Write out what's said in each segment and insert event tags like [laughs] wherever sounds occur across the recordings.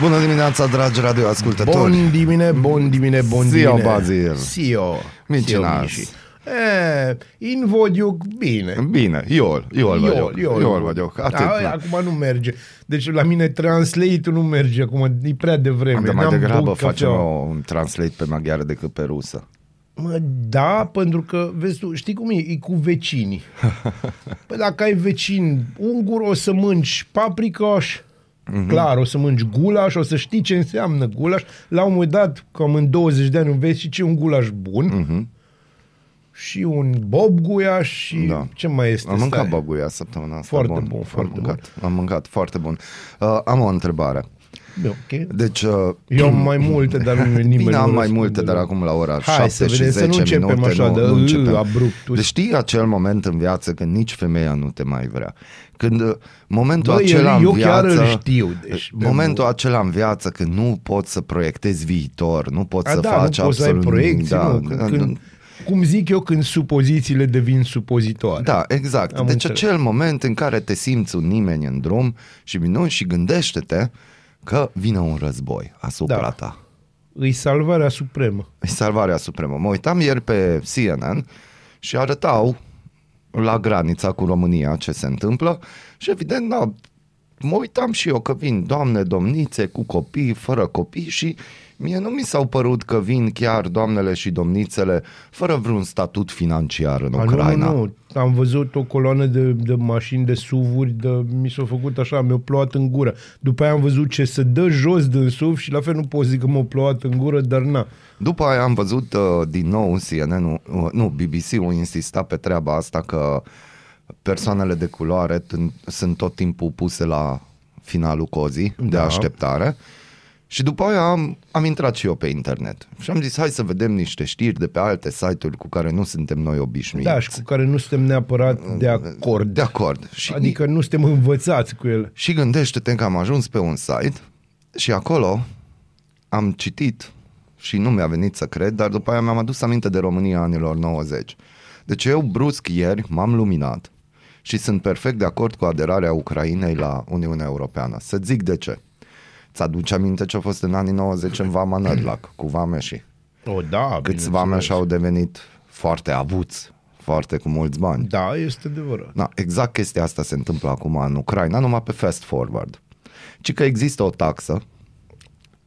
Bună dimineața, dragi radioascultători. Bun dimine, bun dimine, bun Zio, dimine. Bazil. Sio. Mincinas. Sio, Mici. E, in vagyok bine. Bine, Iol, Iol, vagyok. Iol vagyok, atât. Da, acum nu merge. Deci la mine translate nu merge acum, e prea devreme. Dar mai N-am degrabă băut facem cafea. un translate pe maghiară decât pe rusă. Mă, da, pentru că, vezi tu, știi cum e? E cu vecinii. [laughs] Păi dacă ai vecin ungur, o să mânci paprikaș, Mhm. Clar, o să mânci gulaș, o să știi ce înseamnă gulaș. La un moment dat, cam în 20 de ani, înveți și ce e un gulaș bun. Și un bob guiaș și Mhm. Da. ce mai este? Am mâncat Stai. băguia săptămâna asta. Foarte bun, bun, foarte am mâncat, Am mâncat, foarte bun. Uh, am o întrebare. Bine, ok. Deci, uh, Eu am mai multe, dar nu [laughs] nimeni Bine, am nu mai răspunde multe, la- dar acum la ora Hai 7 să și vedem, să 10 nu începem minute așa de, nu, nu uh, începem. abrupt. Deci știi acel moment în viață când nici femeia nu te mai vrea. Când uh, momentul Bă, acela eu- în eu viață, chiar îl știu, deci, momentul bă, acela în viață când nu poți să proiectezi viitor, nu poți A, să da, faci nu poți să ai absolut proiecții, da, nu, când, da, când, cum zic eu, când supozițiile devin supozitoare. Da, exact. Am deci înțeles. acel moment în care te simți un nimeni în drum și nu și gândește-te că vine un război asupra Da. ta. Îi salvarea supremă. E salvarea supremă. Mă uitam ieri pe CNN și arătau la granița cu România ce se întâmplă și evident, da, mă uitam și eu că vin doamne, domnițe cu copii, fără copii și mie nu mi s-au părut că vin chiar doamnele și domnițele fără vreun statut financiar în A, Ucraina. Nu, nu, nu. Am văzut o coloană de, de mașini, de suvuri, de, mi s-a făcut așa, mi-a plouat în gură. După aia am văzut ce se dă jos din SUV și la fel nu pot zic că m-a plouat în gură, dar na. După aia am văzut uh, din nou CNN, uh, nu, BBC-ul insista pe treaba asta că persoanele de culoare t- sunt tot timpul puse la finalul cozii de Da. așteptare. Și după aia am, am intrat și eu pe internet și am zis hai să vedem niște știri de pe alte site-uri cu care nu suntem noi obișnuiți. Da, și cu care nu suntem neapărat de acord. De acord. Și, Adică nu suntem învățați cu ele. și gândește-te că am ajuns pe un site și acolo am citit și nu mi-a venit să cred, dar după aia mi-am adus aminte de România anilor 90. Deci eu brusc ieri m-am luminat și sunt perfect de acord cu aderarea Ucrainei la Uniunea Europeană. Să zic de ce. Ți-aduce aminte ce a fost în anii 90 în Vama Nădlac, cu vameșii? O, da, Câți bineînțeles. vameși au devenit foarte avuți, foarte cu mulți bani. Da, este adevărat. Da, exact chestia asta se întâmplă acum în Ucraina, numai pe fast forward. Ci că există o taxă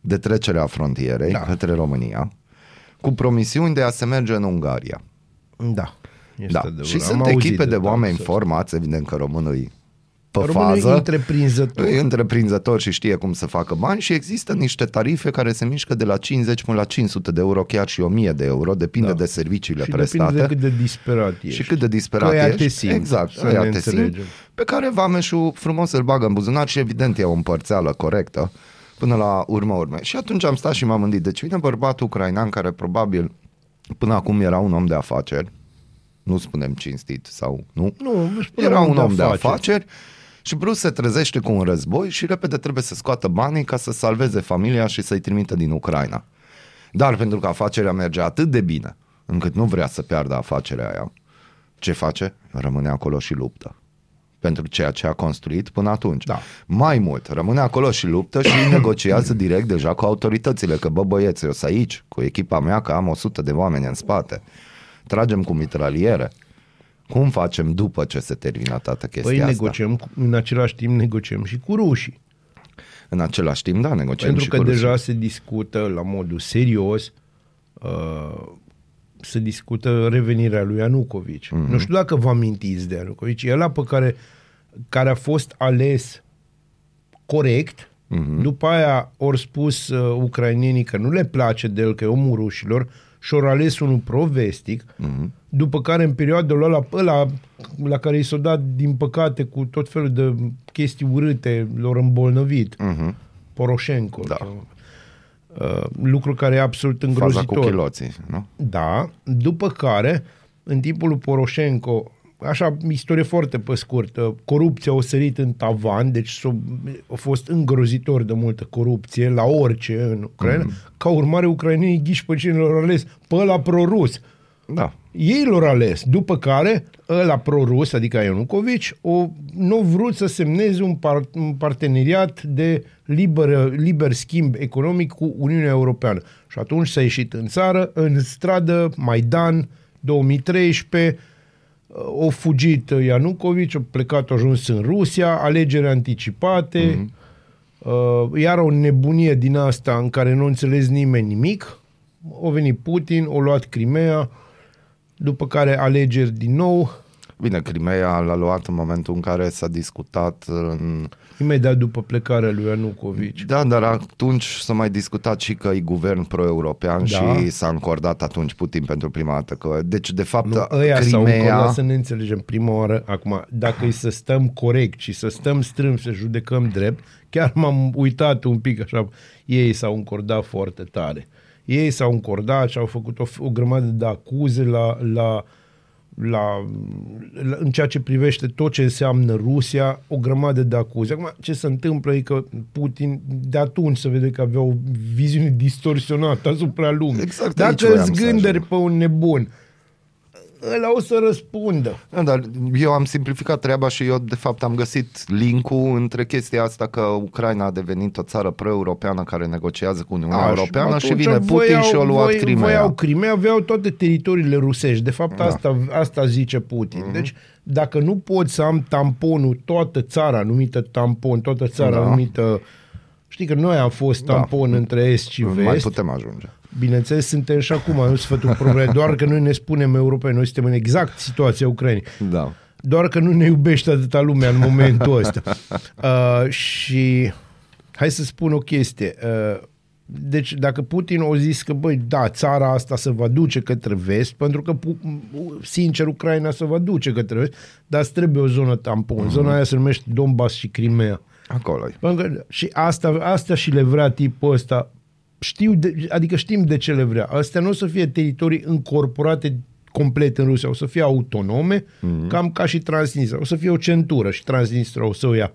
de trecere a frontierei Da. către România cu promisiuni de a se merge în Ungaria. Da, este Da. adevărat. Și Am sunt auzit echipe de taxa oameni asta. formați, evident că românul e pe Românul e fază. întreprinzător. E întreprinzător și știe cum să facă bani și există niște tarife care se mișcă de la 50 până la 500 de euro, chiar și 1000 de euro, depinde Da. de serviciile și prestate. depinde de cât de disperat ești. și cât de disperat Că ăia ești. te simți, exact, să ăia ne te simți, înțelegem. pe care vameșul frumos îl bagă în buzunar și evident e o împărțeală corectă până la urmă urme. Și atunci am stat și m-am gândit, deci vine bărbatul ucrainean care probabil până acum era un om de afaceri, nu spunem cinstit sau nu, Nu, spune era un om de afaceri și Bruce se trezește cu un război și repede trebuie să scoată banii ca să salveze familia și să-i trimită din Ucraina. Dar pentru că afacerea merge atât de bine, încât nu vrea să piardă afacerea aia, ce face? Rămâne acolo și luptă. Pentru ceea ce a construit până atunci. Da. Mai mult, rămâne acolo și luptă și [coughs] negociază direct deja cu autoritățile, că bă băieți, eu sunt aici, cu echipa mea, că am 100 de oameni în spate. Tragem cu mitraliere. Cum facem după ce se termină toată chestia Păi asta? negociem, cu- în același timp negociem și cu rușii. În același timp, da, negociem Pentru și că cu deja Rusia. se discută la modul serios uh, se discută revenirea lui Ianucovici. Mhm. Mm-hmm. Nu știu dacă vă amintiți de Ianucovici. El pe care, care a fost ales corect, Mhm. mm-hmm. după aia ori spus uh, ucrainenii că nu le place de el, că e omul rușilor, și ori ales unul pro-vestic, Mhm. mm-hmm. după care în perioada lui ăla, ăla la care i s-a dat, din păcate, cu tot felul de chestii urâte, lor îmbolnăvit, Mhm. Poroșenko. Da. cheamă. Uh, lucru care e absolut Faza cu îngrozitor. chiloții, nu? Da, după care, în timpul lui Poroșenko, așa, istorie foarte pe scurt, uh, corupția a sărit în tavan, deci s-a, a fost îngrozitor de multă corupție la orice în Ucraina. Mm. Ca urmare, ucrainenii ghiși pe cine l-au ales, pe ăla pro-rus. Da. Ei l-au ales, după care ăla pro-rus, adică Ianucovici, o, nu a vrut să semneze un, par, un parteneriat de liber, liber schimb economic cu Uniunea Europeană. Și atunci s-a ieșit în țară, în stradă, Maidan, 2013, o fugit Ianucovici, a plecat, a ajuns în Rusia, alegeri anticipate, mm-hmm. iar o nebunie din asta în care nu înțeles nimeni nimic. A venit Putin, a luat Crimea, după care alegeri din nou, Bine, Crimea l-a luat în momentul în care s-a discutat în... imediat după plecarea lui Ianucovici. Da, dar atunci s-a mai discutat și că e guvern pro-european Da. și s-a încordat atunci Putin pentru prima dată. Că, deci, de fapt, Nu, ăia s-au Crimea... încordat să ne înțelegem prima oară. Acum, dacă e să stăm corect și să stăm strâns, să judecăm drept, chiar m-am uitat un pic așa, ei s-au încordat foarte tare. Ei s-au încordat și au făcut o, o grămadă de acuze la, la, la, la, în ceea ce privește tot ce înseamnă Rusia, o grămadă de acuze. Acum, ce se întâmplă e că Putin, de atunci se vede că avea o viziune distorsionată asupra lumii. Exact aici Dacă voiam îți să gânderi ajung. pe un nebun, ăla o să răspundă. Da, dar eu am simplificat treaba și eu de fapt am găsit linkul între chestia asta că Ucraina a devenit o țară pro-europeană care negociază cu Uniunea A, Europeană și atunci vine Putin voiau- și a luat voi- Crimea. Voiau Crimea, aveau toate teritoriile rusești. De fapt, Da. Mhm. asta, asta zice Putin. Mm-hmm. Deci, dacă nu pot să am tamponul, toată țara numită tampon, toată țara Da. numită... Știi că noi am fost Da. tampon între est și Mai vest. putem ajunge. Bineînțeles, suntem și acum, nu sfătul probleme, doar că noi ne spunem europeni, noi suntem în exact situația Ucrainei. Da. Doar că nu ne iubește atâta lumea în momentul ăsta. [laughs] Uh, și hai să spun o chestie. Uh, deci dacă Putin a zis că, băi, da, țara asta se va duce către vest, pentru că, pu- sincer, Ucraina se va duce către vest, dar îți trebuie o zonă tampon. Zona aia se numește Donbass și Crimea. Acolo e. Pentru că, și asta, asta și le vrea tipul ăsta. Știu de, adică știm de ce le vrea. Astea nu o să fie teritorii încorporate complet în Rusia, o să fie autonome, mm-hmm. cam ca și Transnistria. O să fie o centură și Transnistria o să o ia.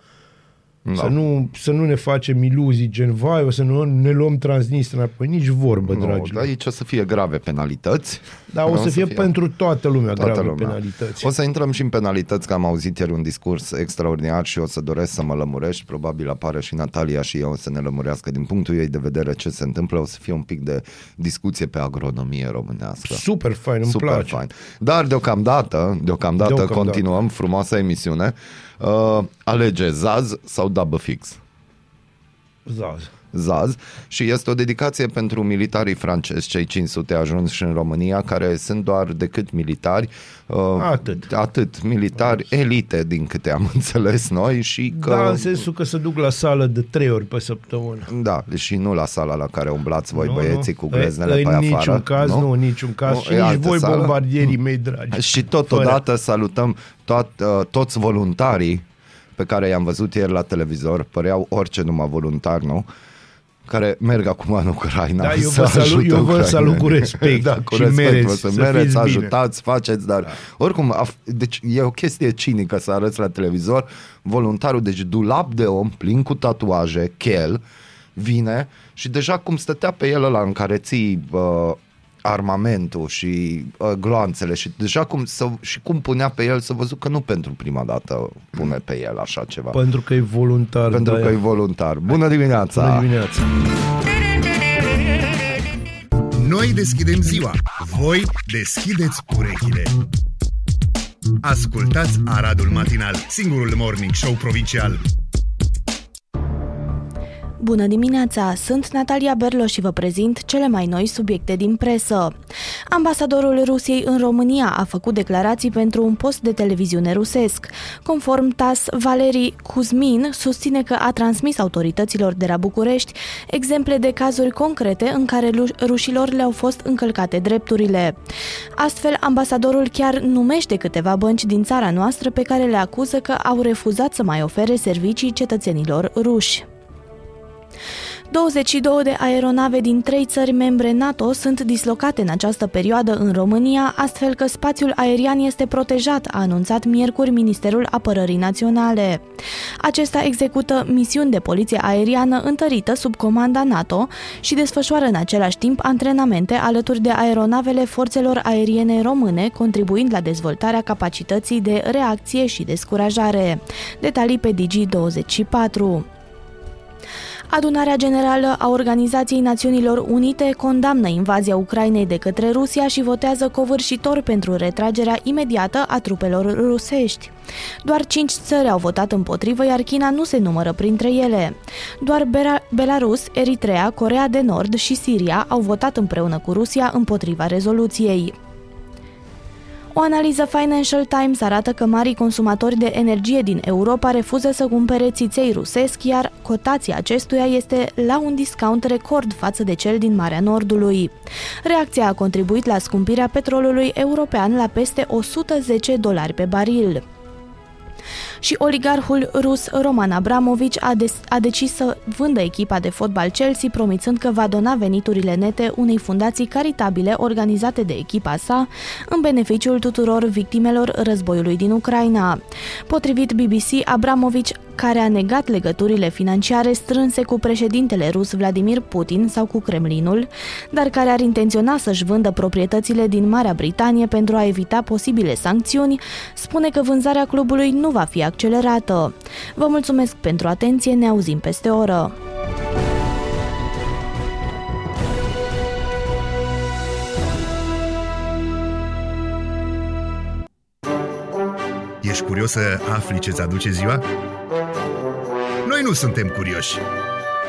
Da. Să, nu, să nu ne facem iluzii, gen, vai, o să nu ne luăm Transnistria. Păi nici vorbă, Nu, dragilor. aici o să fie grave penalități. Dar o să fie pentru toată lumea toată grave lumea. penalități. O să intrăm și în penalități, că am auzit ieri un discurs extraordinar și o să doresc să mă lămurești. Probabil apare și Natalia și eu o să ne lămurească din punctul ei de vedere ce se întâmplă. O să fie un pic de discuție pe agronomie românească. Super fain, îmi Super place. fain. Dar deocamdată, deocamdată, Deocamdată. continuăm frumoasa emisiune. Uh, alege Zaz sau Double Fix? Zaz. Zaz și este o dedicație pentru militarii francezi, cei 500 ajunși în România, care sunt doar decât militari. Uh, Atât. Atât, militari, elite din câte am [laughs] înțeles noi și că... Da, în sensul că se duc la sală de trei ori pe săptămână. Da, și nu la sala la care umblați voi Nu, băieții nu. cu greznele În pe afară. niciun caz, nu, în niciun caz. Nu, și e nici altă voi, sală. bombardierii mei [laughs] dragi. Și totodată salutăm toat, uh, toți voluntarii pe care i-am văzut ieri la televizor, păreau orice numai voluntar, nu? Care merg acum în Ucraina. Da, eu să vă salut- ajute eu vă ucrainenii. salut cu respect [laughs] da, cu și respect, mereți vă să să mereți, fiți bine. ajutați, faceți, dar da. oricum, af- deci e o chestie cinică să arăți la televizor voluntarul, deci dulap de om plin cu tatuaje, chel, vine și deja cum stătea pe el ăla în care ții uh, armamentul și uh, gloanțele și deja cum să, și cum punea pe el, să văzut că nu pentru prima dată pune pe el așa ceva. Pentru că e voluntar. pentru da, că e voluntar. Bună dimineața! Bună dimineața. Noi deschidem ziua, voi deschideți urechile. Ascultați Aradul Matinal, singurul morning show provincial. Bună dimineața! Sunt Natalia Berlo și vă prezint cele mai noi subiecte din presă. Ambasadorul Rusiei în România a făcut declarații pentru un post de televiziune rusesc. Conform TAS, Valeri Kuzmin susține că a transmis autorităților de la București exemple de cazuri concrete în care lu- rușilor le-au fost încălcate drepturile. Astfel, ambasadorul chiar numește câteva bănci din țara noastră pe care le acuză că au refuzat să mai ofere servicii cetățenilor ruși. 22 de aeronave din trei țări membre NATO sunt dislocate în această perioadă în România, astfel că spațiul aerian este protejat, a anunțat miercuri Ministerul Apărării Naționale. Acesta execută misiuni de poliție aeriană întărită sub comanda NATO și desfășoară în același timp antrenamente alături de aeronavele forțelor aeriene române, contribuind la dezvoltarea capacității de reacție și descurajare. Detalii pe Digi24. Adunarea Generală a Organizației Națiunilor Unite condamnă invazia Ucrainei de către Rusia și votează covârșitor pentru retragerea imediată a trupelor rusești. Doar cinci țări au votat împotrivă, iar China nu se numără printre ele. Doar Belarus, Eritrea, Corea de Nord și Siria au votat împreună cu Rusia împotriva rezoluției. O analiză Financial Times arată că marii consumatori de energie din Europa refuză să cumpere țiței rusesc, iar cotația acestuia este la un discount record față de cel din Marea Nordului. Reacția a contribuit la scumpirea petrolului european la peste 110 dolari pe baril și oligarhul rus Roman Abramovici a, de- a decis să vândă echipa de fotbal Chelsea, promițând că va dona veniturile nete unei fundații caritabile organizate de echipa sa în beneficiul tuturor victimelor războiului din Ucraina. Potrivit BBC, Abramovici care a negat legăturile financiare strânse cu președintele rus Vladimir Putin sau cu Kremlinul, dar care ar intenționa să-și vândă proprietățile din Marea Britanie pentru a evita posibile sancțiuni, spune că vânzarea clubului nu va fi accelerată. Vă mulțumesc pentru atenție, ne auzim peste o oră. Ești curios să afli ce-ți aduce ziua? Noi nu suntem curioși.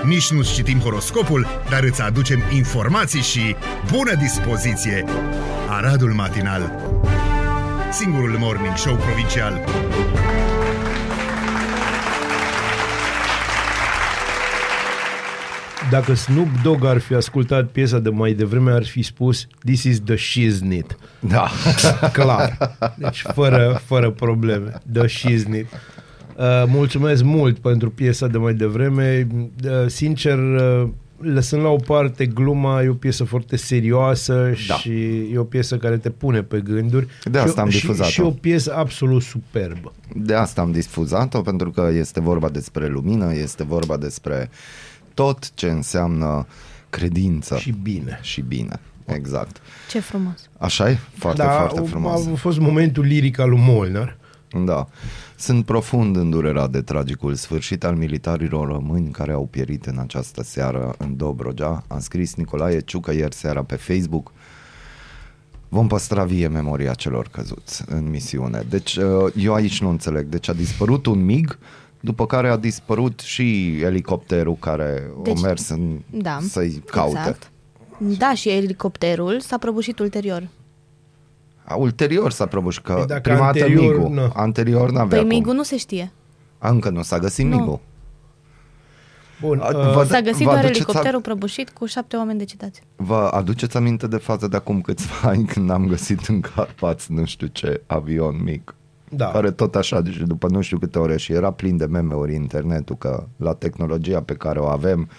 Nici nu citim horoscopul, dar îți aducem informații și bună dispoziție. Aradul Matinal Singurul Morning Show Provincial Dacă Snoop Dogg ar fi ascultat piesa de mai devreme, ar fi spus This is the shiznit. Da. [laughs] Clar. Deci fără, fără probleme. The shiznit. Uh, mulțumesc mult pentru piesa de mai devreme. Uh, sincer, uh, lăsând la o parte gluma, e o piesă foarte serioasă Da. și e o piesă care te pune pe gânduri. De asta și, am și, difuzat-o. și o piesă absolut superbă. De asta am difuzat-o, pentru că este vorba despre lumină, este vorba despre tot ce înseamnă credință Și bine. și bine. Exact. Ce frumos! Așa e? Foarte, da, foarte a- frumos. A fost momentul liric al lui Molnar. Da. Sunt profund îndurerat de tragicul sfârșit al militarilor români care au pierit în această seară în Dobrogea, a scris Nicolae Ciucă ieri seara pe Facebook. Vom păstra vie memoria celor căzuți în misiune. Deci uh, eu aici nu înțeleg. Deci a dispărut un MIG, după care a dispărut și elicopterul care Deci, a mers în, Da, să-i caute. Exact. Da, și elicopterul s-a prăbușit ulterior. A, ulterior s-a prăbușit, că Păi dacă prima dată anterior, MIG-ul. na. Anterior n-avea Păi cum. Migu nu se știe. A, Încă nu s-a găsit Nu. MIG-ul. Bun, A, uh, vă- S-a găsit vă doar aduceți elicopterul am- prăbușit cu șapte oameni decedați. Vă aduceți aminte de faza de acum câțiva [laughs] ani când am găsit în Carpați nu știu ce avion mic? Da. Care tot așa, deci după nu știu câte ore și era plin de meme-uri internetul că la tehnologia pe care o avem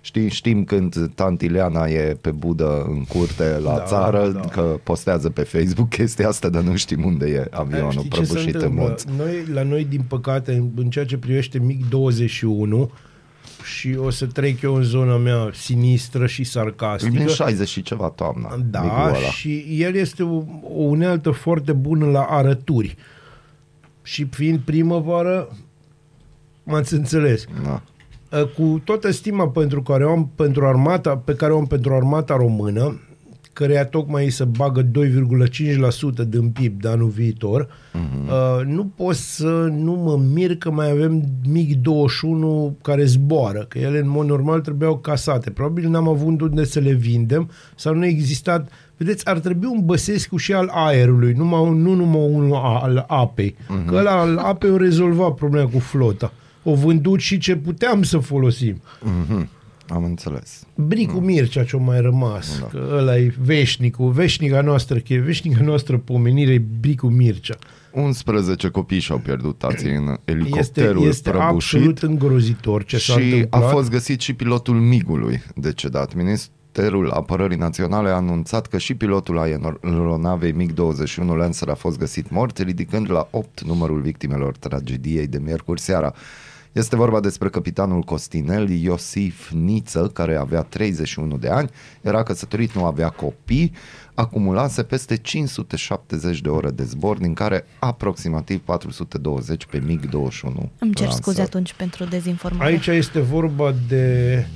Știi, știm când tanti Ileana e pe budă în curte la Da, țară, da. că postează pe Facebook chestia asta, dar nu știm unde e avionul Știi ce se prăbușit în întâmplă? munți. Noi, la noi, din păcate, în, în ceea ce privește MiG-21, și o să trec eu în zona mea sinistră și Din sarcastică. 60 și ceva toamna. micul Da, ăla. și el este o, o unealtă foarte bună la arături. Și fiind primăvară, m-ați înțeles. Da. Uh, Cu toată stima pentru care o am pentru armata, pe care o am pentru armata română, căreia tocmai îi se bagă 2,5% din PIB de anul viitor, uh-huh. uh, nu pot să nu mă mir că mai avem MiG-21 care zboară, că ele în mod normal trebuiau casate. Probabil n-am avut unde să le vindem sau nu a existat... Vedeți, ar trebui un Băsescu și al aerului, numai, un- nu numai unul a- al apei. Uh-huh. Că ăla al apei o rezolva problema cu flota. O vândut și ce puteam să folosim. Mhm. Am înțeles. Bricu Mircea ce-a mai rămas, Da. că ăla e veșnicul, veșnica noastră, che- veșnica noastră pomenire e Bricu Mircea. 11 copii și-au pierdut tații în Este, elicopterul este prăbușit absolut îngrozitor ce s-a și a întâmplat. fost găsit și pilotul migului decedat. Ministerul Apărării Naționale a anunțat că și pilotul aeronavei MiG-21 Lancer a fost găsit mort, ridicând la 8 numărul victimelor tragediei de miercuri seara. Este vorba despre capitanul Costinel Iosif Niță, care avea 31 de ani, era căsătorit, nu avea copii, acumulase peste 570 de ore de zbor, din care aproximativ 420 pe MiG-21. Îmi cer Lancer. scuze atunci pentru dezinformare. Aici este vorba de,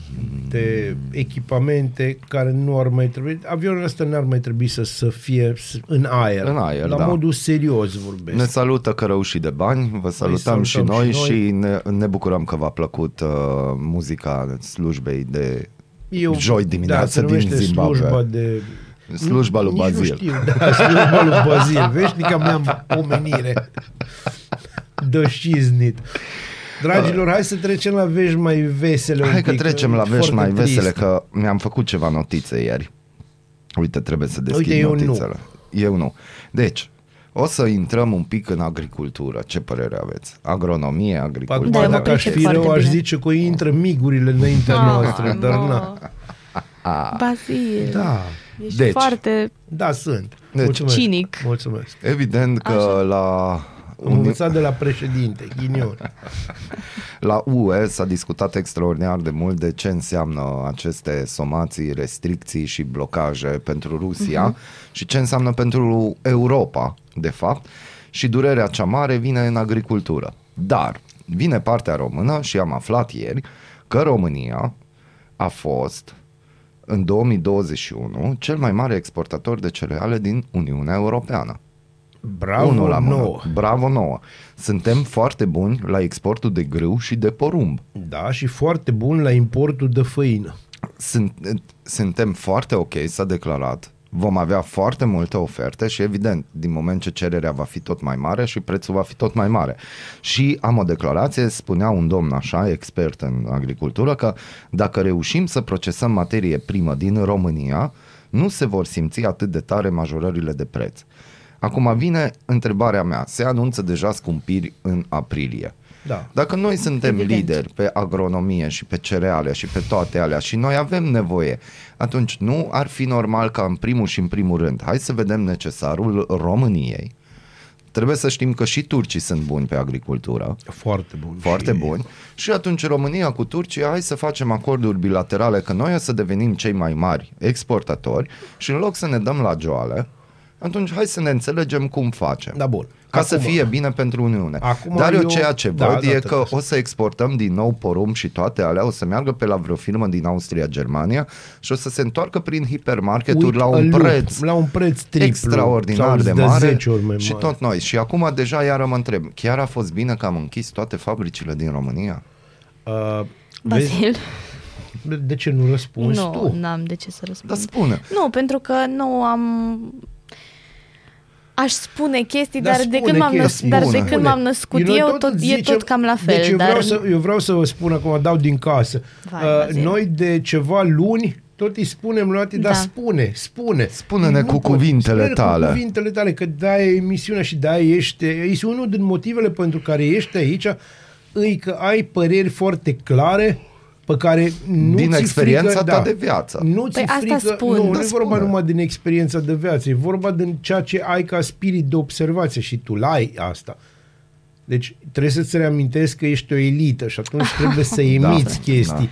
de echipamente care nu ar mai trebui, avionul ăsta n-ar mai trebui să, să fie s- în aer. În aer, La da. modul serios vorbesc. Ne salută cărăușii de bani, vă salutăm, și salutăm noi și și, noi. ne, ne bucurăm că v-a plăcut uh, muzica slujbei de Eu, joi dimineață da, se din numește Zimbabwe. Slujba de... Slujba lui Nici nu Bazil. știu, da, slujba lui Bazil. Veșnica mea pomenire. Dășiznit. Dragilor, hai să trecem la vești mai vesele. un Hai că pic, trecem la foarte vești mai trist. vesele, că mi-am făcut ceva notițe ieri. Uite, trebuie să deschid Uite, eu nu. notițele. Eu nu. Deci, o să intrăm un pic în agricultură. Ce părere aveți? Agronomie, agricultură. Da, Acum, eu mă dacă aș pricep fi rău, foarte aș bine. zice că intră migurile înaintea noastră, dar no. na. Bazil, Da, ești Deci. foarte da, sunt. Deci- Mulțumesc. cinic. Mulțumesc. Evident că la Am învățat de la președinte, ghinion. [laughs] La UE s-a discutat extraordinar de mult de ce înseamnă aceste somații, restricții și blocaje pentru Rusia uh-huh. și ce înseamnă pentru Europa, de fapt, și durerea cea mare vine în agricultură. Dar vine partea română și am aflat ieri că România a fost în 2021 cel mai mare exportator de cereale din Uniunea Europeană. Bravo Unul la mână. nouă. Bravo nouă. Suntem foarte buni la exportul de grâu și de porumb. Da, și foarte bun la importul de făină. Sunt, suntem foarte ok, s-a declarat. Vom avea foarte multe oferte și evident, din moment ce cererea va fi tot mai mare și prețul va fi tot mai mare. Și am o declarație, spunea un domn așa, expert în agricultură, că dacă reușim să procesăm materie primă din România, nu se vor simți atât de tare majorările de preț. Acum vine întrebarea mea. Se anunță deja scumpiri în aprilie. Da. Dacă noi suntem Evident. lideri pe agronomie și pe cereale și pe toate alea și noi avem nevoie, atunci nu ar fi normal ca în primul și în primul rând, hai să vedem necesarul României. Trebuie să știm că și turcii sunt buni pe agricultură, Foarte bun. foarte Și- buni. Și atunci România cu Turcia, hai să facem acorduri bilaterale, că noi o să devenim cei mai mari exportatori și în loc să ne dăm la joale, atunci hai să ne înțelegem cum facem. Da, bun. Ca să Acum- fie bine pentru Uniune. Acum Dar eu eu- ceea ce da, văd da, e te că las. o să exportăm din nou porumb și toate alea, o să meargă pe la vreo firmă din Austria, Germania și o să se întoarcă prin hipermarketuri Uit la a un lup, preț la un preț triplu extraordinar sau de de mare 10 ori mai și mare. tot noi. Și acum deja iară mă întreb, chiar a fost bine că am închis toate fabricile din România? Uh, vezi, Bazil. de ce nu răspunzi Nu, tu? n-am de ce să răspund. Dar spune. Nu, pentru că nu am... Aș spune chestii, Dar dar, de spune când m-am, năs- chestii, dar de spune. când m-am născut Noi eu, tot, îți e zicem- tot cam la fel. Deci eu, dar vreau să, eu vreau să vă spun acum, dau din casă. Vai, uh, Bazil. noi de ceva luni tot îi spunem lui Ati, dar Da. spune, spune. Spune-ne Nu cu pot- cuvintele spune-ne tale. Cu cuvintele tale, că da e emisiunea și da ești, este unul din motivele pentru care ești aici, îi că ai păreri foarte clare pe care nu Din ți experiența frică, ta da, de viață. Nu ți Păi asta frică, spun. nu, nu Da, e vorba spune. numai din experiența de viață, e vorba din ceea ce ai ca spirit de observație și tu l-ai asta. Deci trebuie să-ți reamintesc că ești o elită și atunci trebuie să [laughs] emiți chestii.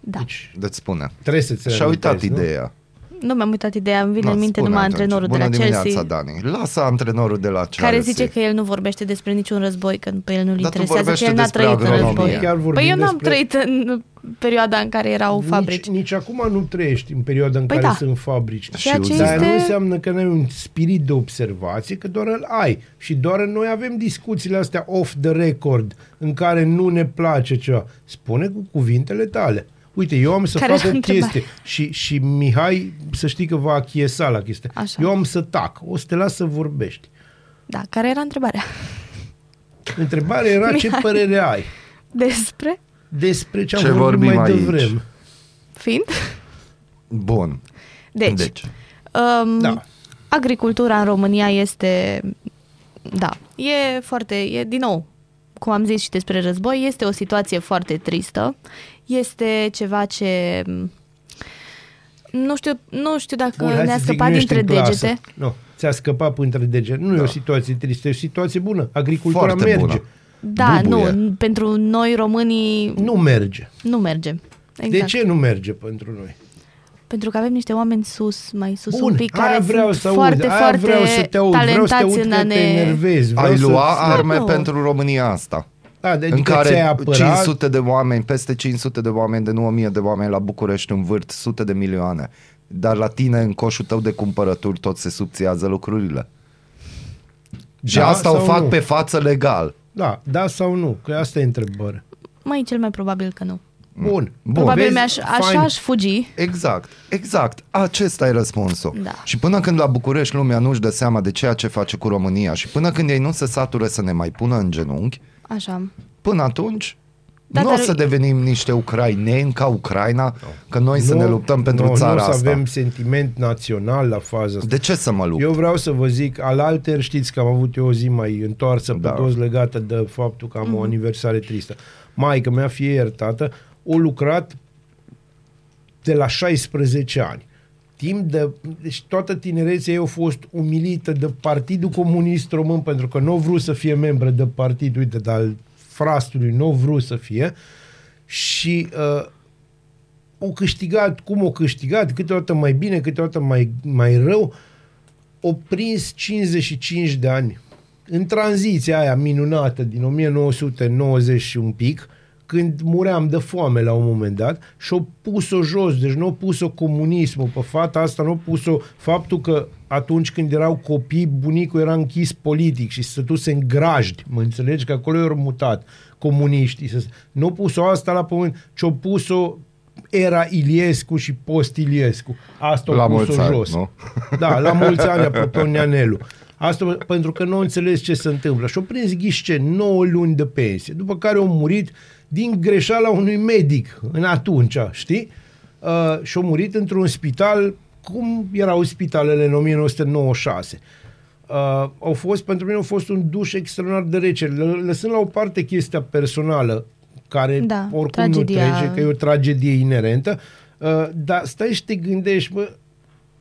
Da. Deci Deci spune. trebuie să-ți Și-a uitat reamintesc, nu? ideea. Nu mi-am uitat ideea, îmi vine Na, în minte spune numai atunci. antrenorul Bună de la dimineața, Chelsea, Dani. Lasă antrenorul de la Chelsea. care zice că el nu vorbește despre niciun război, că pe el nu-l Dar tu interesează, că vorbește el n-a despre trăit în agronomie. război. Chiar vorbim Păi eu n-am despre- trăit în perioada în care erau fabrici. Nici, nici acum nu trăiești în perioada în Păi care da. sunt fabrici. Ceea ce Dar este- nu înseamnă că n-ai un spirit de observație, că doar îl ai. Și doar noi avem discuțiile astea off the record, în care nu ne place ceva. Spune cu cuvintele tale. Uite, eu am să Care fac era o întrebarea? chestie și, și Mihai, să știi că va achiesa la chestia. Așa. Eu am să tac, o să te las să vorbești. Da, care era întrebarea? Întrebarea era ce Mihai. părere ai. Despre? despre ce am Ce vorbit vorbim mai aici? devreme. Fiind? Bun. Deci, deci. Um, Da. agricultura în România este, da, e foarte, e din nou, cum am zis și despre război, este o situație foarte tristă, este ceva ce nu știu, nu știu dacă Bun, hai ne-a să zic, scăpat nu ești dintre în clasă. degete. Nu, ți-a scăpat între degete. Nu e o situație tristă, e o situație bună. Agricultura Foarte merge. bună. Da, Bubuie. nu, pentru noi românii Nu merge. nu merge. Exact. De ce nu merge pentru noi? Pentru că avem niște oameni sus, mai sus Bun, un pic, aia care vreau sunt să aud, foarte, aia foarte vreau să te aud, vreau să te talentați aud în că a te ne... enervezi. Vreau Ai să... lua arme Nu. pentru România asta. Da, de, în adică ți-ai care apărat, 500 de oameni, peste 500 de oameni, de nu 1000 de oameni la București învârt sute de milioane. Dar la tine, în coșul tău de cumpărături, tot se subțiază lucrurile. Și Da asta o sau fac nu? pe față legal. Da, da sau nu? Că asta e întrebarea. Mai cel mai probabil că nu. Bun. Bun. Probabil Vezi? mi-aș, așa Fain. aș fugi. Exact, exact. Acesta e răspunsul. Da. Și până când la București lumea nu-și dă seama de ceea ce face cu România și până când ei nu se satură să ne mai pună în genunchi, Așa. până atunci Da, nu o dar- să devenim niște ucraineni ca Ucraina, că noi să Nu- ne luptăm pentru nu, țara nu o să asta. avem sentiment național la faza asta. De ce să mă lupt? Eu vreau să vă zic, alalter știți că am avut eu o zi mai întoarsă Da. pe toți legată de faptul că am o aniversare tristă. Maica mea, fie iertată, o lucrat de la 16 ani. Timp de... Deci toată tinerețea ei a fost umilită de Partidul Comunist Român pentru că nu a vrut să fie membră de partid, uite, dar al frastului nu a vrut să fie. Și uh, o câștigat, cum o câștigat, câteodată mai bine, câteodată mai, mai rău, o prins 55 de ani. În tranziția aia minunată din 1990 și un pic, când muream de foame la un moment dat și o pus-o jos, deci nu o pus-o comunismul pe fata asta, nu o pus-o faptul că atunci când erau copii, bunicul era închis politic și stătuse în grajdi, mă înțelegi? Că acolo i-au mutat comuniștii. să- Nu o pus-o asta la pământ, ci o pus-o era Iliescu și post-Iliescu. Asta La o mulți pus-o ani, jos. nu? Da, la mulți ani, apropo, [laughs] Neanelu. Asta pentru că nu au înțeles ce se întâmplă. Și-au prins ghișce 9 luni de pensie, după care au murit din greșeala unui medic în atunci, știi? Uh, și-au murit într-un spital cum erau spitalele în 1996. Uh, au fost, pentru mine, au fost un duș extraordinar de rece. Lă- Lăsând la o parte chestia personală, care Da, oricum tragedia. nu trece, că e o tragedie inerentă, uh, dar stai și te gândești, bă,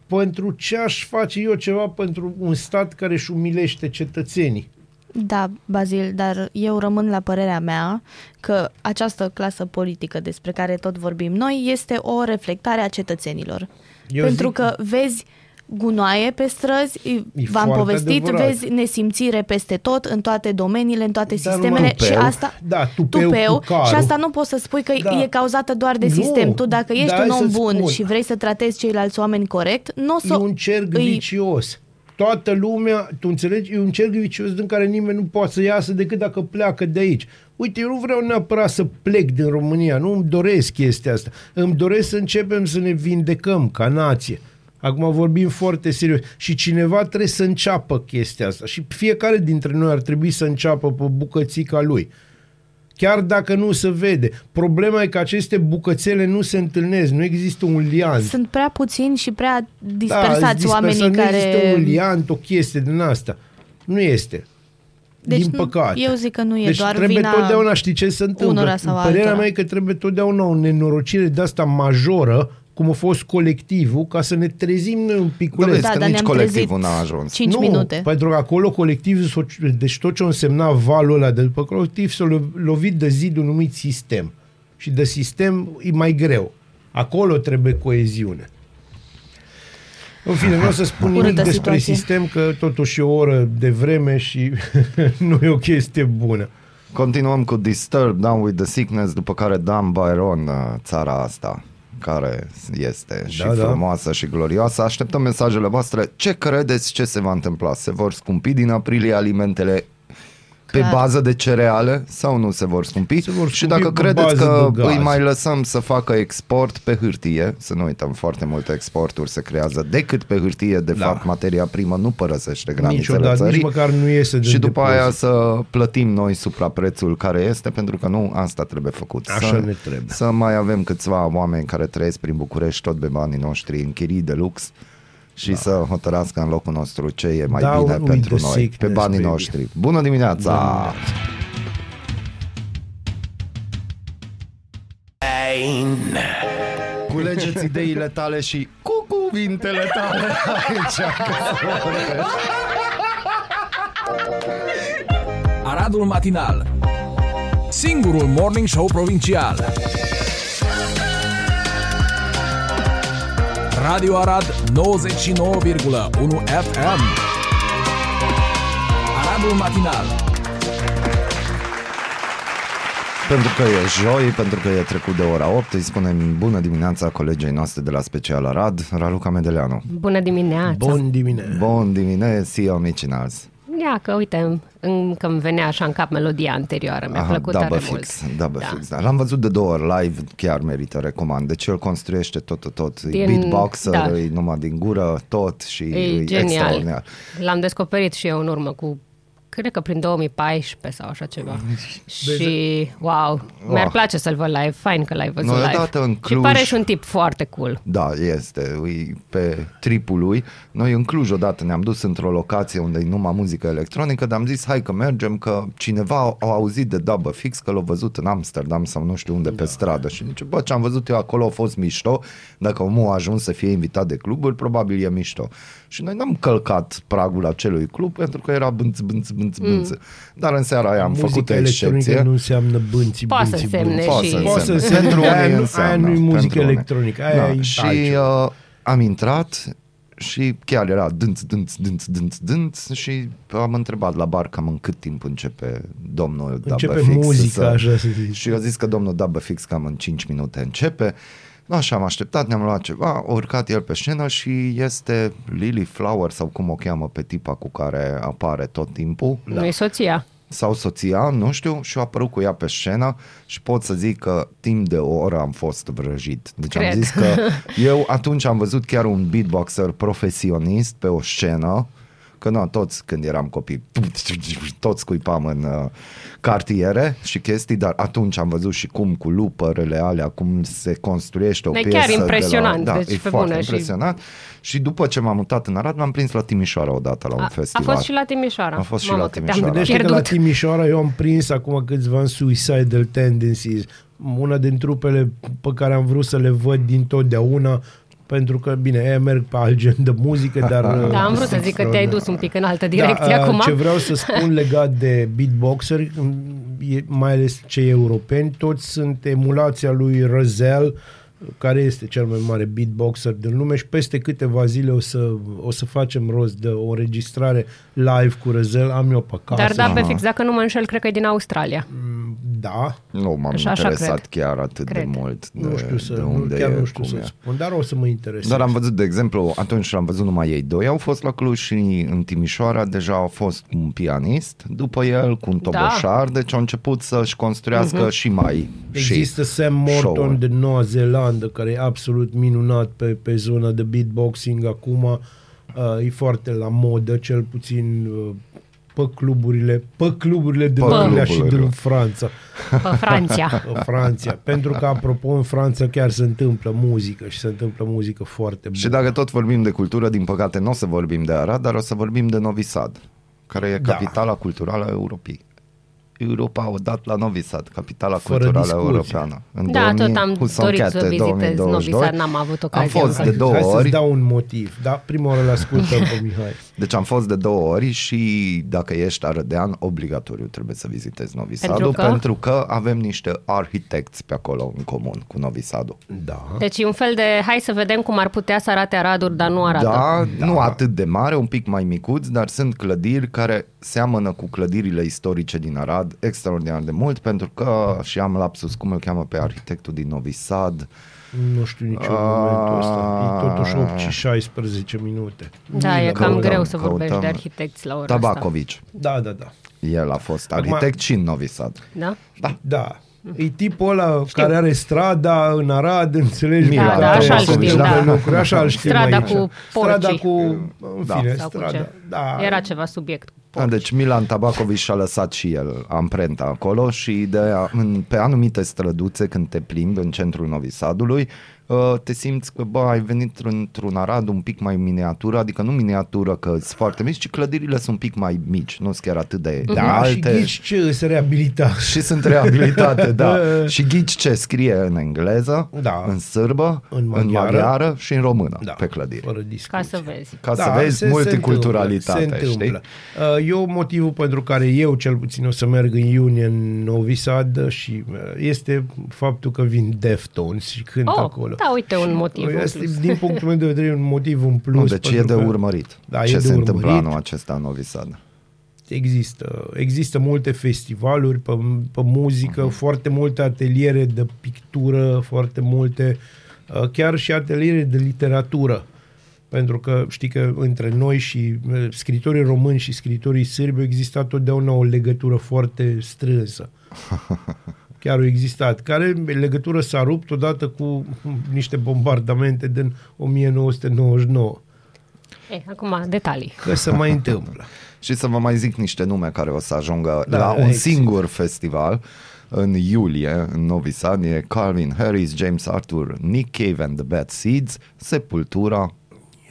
pentru ce aș face eu ceva pentru un stat care își umilește cetățenii? Da, Bazil, dar eu rămân la părerea mea că această clasă politică despre care tot vorbim noi este o reflectare a cetățenilor. Eu Pentru zic- că vezi gunoaie pe străzi, E v-am foarte povestit, adevărat. vezi nesimțire peste tot, în toate domeniile, în toate Dar sistemele numai și tupeu. asta Da, tupeu cu carul. și asta nu poți să spui că Da. e cauzată doar de Nu, sistem. Tu dacă ești dar un hai om să-ți bun spun. și vrei să tratezi ceilalți oameni corect, nu o să E un cerc îi- vicios. Toată lumea, tu înțelegi, e un cerc vicios din care nimeni nu poate să iasă decât dacă pleacă de aici. Uite, eu nu vreau neapărat să plec din România, nu îmi doresc chestia asta. Îmi doresc să începem să ne vindecăm ca nație. Acum vorbim foarte serios. Și cineva trebuie să înceapă chestia asta. Și fiecare dintre noi ar trebui să înceapă pe bucățica lui. Chiar dacă nu se vede. Problema e că aceste bucățele nu se întâlnesc. Nu există un lian. Sunt prea puțini și prea Da, dispersați îți oamenii dispersat, care... Nu există un liant, o chestie din asta. Nu este. Deci din nu- păcate. eu zic că nu e deci doar trebuie vina totdeauna, știi ce se întâmplă? unora sau Părerea altora. mea e că trebuie totdeauna o nenorocire de asta majoră, cum a fost colectivul, ca să ne trezim noi un Da, piculeț. vezi Da, că dar nici ne-am colectivul trezit n-a ajuns. 5 nu, minute. pentru că acolo colectivul, s-o- deci tot ce însemna valul ăla de după colectiv s-a lo- lovit de zidul numit sistem. Și de sistem e mai greu. Acolo trebuie coeziune. În fine, nu o să spun [laughs] nimic Urâtă despre situație. sistem, că totuși e o oră de vreme și [laughs] nu e o chestie bună. Continuăm cu Disturb, Down with the Sickness, după care Dan Byron, uh, țara asta care este și Da, da. frumoasă și glorioasă. Așteptăm mesajele voastre. Ce credeți ce se va întâmpla? Se vor scumpi din aprilie alimentele pe Clar. bază de cereale sau nu se vor scumpi? Se vor și scumpi dacă pe credeți bază că de gaz. îi mai lăsăm să facă export pe hârtie, să nu uităm, foarte multe exporturi se creează decât pe hârtie, de Da. fapt materia primă nu părăsește granițele Niciodată, țării. nici măcar nu iese de și după depozit. aia să plătim noi supraprețul care este, pentru că nu asta trebuie făcut. Așa să, ne trebuie. Să mai avem câțiva oameni care trăiesc prin București tot pe banii noștri în chirii de lux și da. să hotărască în locul nostru ce e mai Down bine with pentru the noi, pe sickness, banii baby. noștri. Bună dimineața! Culegeți ideile tale și cu cuvintele tale aici. că se vorbește. Aradul Matinal Singurul Morning Show Provincial Radio Arad 99,1 FM Aradul Matinal Pentru că e joi, pentru că e trecut de ora 8, îi spunem bună dimineața colegei noastre de la Special Arad, Raluca Medeleanu. Bună dimineața! Bun dimineața. Bun dimineața, eu micinaz. Ia că uite, încă îmi venea așa în cap melodia anterioară, mi-a Aha, plăcut double tare fix, mult. double Da. fix. Da. L-am văzut de două ori live, chiar merită, recomand. Deci el construiește tot, tot, tot. E Din- beatboxer, da. e numai din gură, tot și E e genial. extraordinar. L-am descoperit și eu în urmă cu cred că prin 2014 sau așa ceva. și, wow, mi-ar Oh. place să-l văd live, fain că l-ai văzut Noi live. odată în și Cluj- pare și un tip foarte cool. Da, este, e pe tripul lui. Noi în Cluj odată ne-am dus într-o locație unde e numai muzică electronică, dar am zis hai că mergem, că cineva a auzit de Double Fix, că l-a văzut în Amsterdam sau nu știu unde da. pe stradă și zice, bă, ce am văzut eu acolo a fost mișto, dacă omul a ajuns să fie invitat de cluburi, probabil e mișto. Și noi n-am călcat pragul acelui club pentru că era bânț, bânț, bânț, bânț. Dar în seara aia am făcut Muzica o electronică excepție. nu înseamnă bânții, Poate să bânții, însemne bânții. Poate și- să Poate să însemne. însemne. Pentru Aia unii nu- înseamnă. aia nu e muzică pentru unii. electronică, aia e și altceva. uh, am intrat și chiar era dânț, dânț, dânț, dânț, dânț și am întrebat la bar cam în cât timp începe domnul Începe Dabă Fix muzica, așa să zic. Și eu zis că domnul Dabă Fix cam în 5 minute începe. Așa am așteptat, ne-am luat ceva, a urcat el pe scenă și este Lily Flower sau cum o cheamă pe tipa cu care apare tot timpul Da. Nu-i soția. sau soția, nu știu, și a apărut cu ea pe scenă și pot să zic că timp de o oră am fost vrăjit. Deci am Cred. zis că [laughs] eu atunci am văzut chiar un beatboxer profesionist pe o scenă, că nu, toți când eram copii, toți scuipam în uh, cartiere și chestii, dar atunci am văzut și cum cu lupărele alea, cum se construiește o E piesă. chiar de la- impresionant, da, deci e pe foarte bune și- impresionant. Și... după ce m-am mutat în Arad, m-am prins la Timișoara odată la un A, a festival. fost și la Timișoara. A fost și Mamă, la cât te-am Timișoara. Gândește că pierdut. la Timișoara eu am prins acum câțiva în Suicidal Tendencies, una din trupele pe care am vrut să le văd din totdeauna, pentru că, bine, ei merg pe alt gen de muzică, dar... [laughs] Da, am vrut să zic că te-ai dus un pic în altă direcție da, acum. Ce vreau să spun [laughs] legat de beatboxeri, e- mai ales cei europeni, toți sunt emulația lui Răzel, care este cel mai mare beatboxer din lume și peste câteva zile o să, o să facem rost de o înregistrare live cu Răzel, am eu pe acasă. Dar da, pe fix, dacă nu mă înșel, cred că e din Australia. Da, Nu m-am Așa- așa interesat cred. chiar atât Cred. de mult de, nu știu să, de nu, unde chiar e, nu știu cum să e. spun, dar o să mă interesez. Dar am văzut, de exemplu, atunci am văzut numai ei doi, au fost la Cluj și în Timișoara deja a fost un pianist, după el cu un toboșar, da. deci au început să-și construiască uh-huh. și mai Există și Sam Morton show-uri. de Noua Zeelandă, care e absolut minunat pe, pe zona de beatboxing acum. Uh, e foarte la modă, cel puțin uh, pe cluburile, pe cluburile din Pe Anglia și cluburile. din Franța. Pe Franția. În [laughs] Franța. Pentru că, apropo, în Franța chiar se întâmplă muzică și se întâmplă muzică foarte bună. Și dacă tot vorbim de cultură, din păcate nu o să vorbim de Arad, dar o să vorbim de Novi Sad, care e Da. capitala culturală a Europei. Europa a dat la Novi Sad, capitala Fără culturală discuție. europeană. În Da, 2000, tot am Husson dorit să Chete, vizitez 2022. Novi Sad, n-am avut Am ocazia fost încă. de două Hai să-ți ori. dau un motiv. Da, prima oară l-ascultăm [laughs] pe Mihai. Deci am fost de două ori și dacă ești arădean, obligatoriu trebuie să vizitezi Novi Pentru Sadu, că? pentru că avem niște arhitecți pe acolo în comun cu Novi Sadu. Da. Deci e un fel de, hai să vedem cum ar putea să arate Aradul, dar nu arată. Da, da, nu atât de mare, un pic mai micuț, dar sunt clădiri care seamănă cu clădirile istorice din Arad extraordinar de mult, pentru că și am lapsus, cum îl cheamă pe arhitectul din Novi Sad, Nu știu nici în momentul ăsta. E totuși 8 și 16 minute. Da, e cam Căutăm, greu să vorbești căutăm. de arhitecți la ora asta. Tabacovici. Da, da, da. El a fost Acum- arhitect și în Novi Sad. Da? Da. E tipul ăla Știu. care are strada în Arad, înțelegi? Da, pe da, care așa îl se știm, întâmplă da. lucruri, așa îl știm Strada aici. cu Strada porcii. cu, în Da. fine, Sau cu strada. ce? Da. Era ceva subiect. Da, deci Milan Tabacovici și-a lăsat și el amprenta acolo și ideea, în, pe anumite străduțe când te plimbi în centrul Novi Sadului, uh, te simți că bă, ai venit într-un Arad un pic mai miniatură, adică nu miniatură că sunt foarte mici, ci clădirile sunt un pic mai mici, nu sunt chiar atât de Da, și alte. ghici ce se reabilita. și sunt reabilitate, [laughs] da. și ghici ce scrie în engleză, Da. în sârbă, În în maghiară. maghiară și în română Da, pe clădiri. Fără discuție. Ca să vezi. Ca să vezi multiculturalitatea, întâmplă, se știi? întâmplă. Uh, Eu motivul pentru care eu cel puțin o să merg în iunie în Novi Sad și uh, este faptul că vin Deftones și cânt Oh, acolo. Da, uite un Și motiv în Este, plus. din punctul meu de vedere, un motiv în plus. Nu, deci e pentru de că urmărit Da, e ce de se întâmplă urmărit. anul acesta în Novi Sad. Există, există multe festivaluri pe, pe muzică, uh-huh. foarte multe ateliere de pictură, foarte multe, uh, chiar și ateliere de literatură. Pentru că știi că între noi și uh, scritorii români și scritorii sârbi a existat totdeauna o legătură foarte strânsă. [laughs] Chiar a existat. Care legătură s-a rupt odată cu niște bombardamente din 1999. E, acum, detalii. Că se mai întâmplă. [laughs] Și să vă mai zic niște nume care o să ajungă Da, da, la un exact. singur festival în iulie, în Novi Sad, e Calvin Harris, James Arthur, Nick Cave and the Bad Seeds, Sepultura,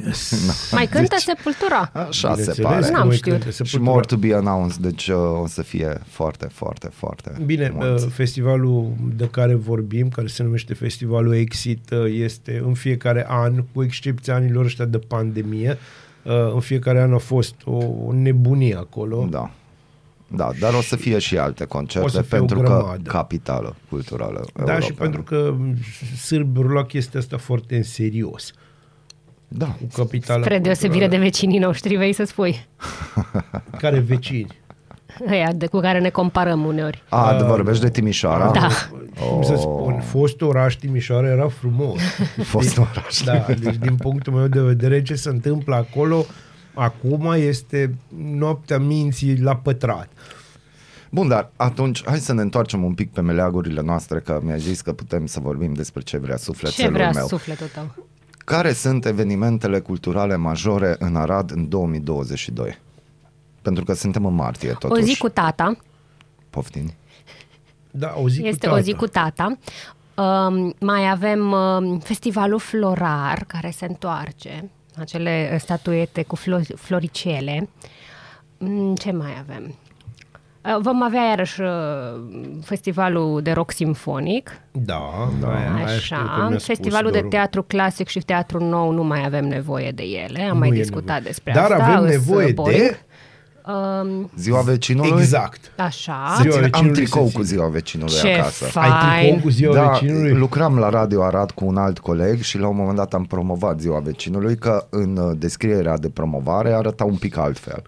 [laughs] Mai cântă Deci- Sepultura? așa se Bineînțeles, pare. N-am noi știut. cântă Și Sepultura. more to be announced, deci uh, o să fie foarte, foarte, foarte Bine, mulți. uh, festivalul de care vorbim, care se numește Festivalul Exit, uh, este în fiecare an, cu excepția anilor ăștia de pandemie, uh, în fiecare an a fost o, o nebunie acolo. Da. Da, dar o să fie și alte O concerte să fie o pentru că grămadă. capitală culturală Da, europeană. și pentru că sârbii luat chestia asta foarte în serios. Da. Cu capitala Spre deosebire de vecinii noștri, vei să spui. [laughs] Care vecini? Ăia de cu care ne comparăm uneori. A, uh, vorbești de Timișoara? Da. Cum să spun, fost oraș Timișoara era frumos. [laughs] Fost oraș. Da, deci din punctul meu de vedere ce se întâmplă acolo acum este noaptea minții la pătrat. Bun, dar atunci hai să ne întoarcem un pic pe meleagurile noastre, că mi-ai zis că putem să vorbim despre ce vrea Ce sufletelul vrea meu. sufletul tău? Care sunt evenimentele culturale majore în Arad în 2022? Pentru că suntem în martie, totuși. O zi cu tata. Poftim. Da, o zi Este cu o tata. zi cu tata. Um, mai avem um, festivalul florar care se întoarce. Acele statuete cu flo- floricele. Mm, Ce mai avem? Uh, Vom avea iarăși uh, festivalul de rock simfonic, Da, da, aia, aia știu că așa. mi-a spus Festivalul de Doru. teatru clasic și teatru nou nu mai avem nevoie de ele, am Nu mai e discutat nevoie. despre Dar asta. avem îs nevoie boring. de... Um, Ziua vecinului? Exact. așa. Să Ziua ține, am vecinului tricou se cu ține. ziua vecinului Ce acasă. fain. Ai tricou cu ziua da, vecinului? lucram la Radio Arad cu un alt coleg și la un moment dat am promovat ziua vecinului că în uh, descrierea de promovare arăta un pic altfel.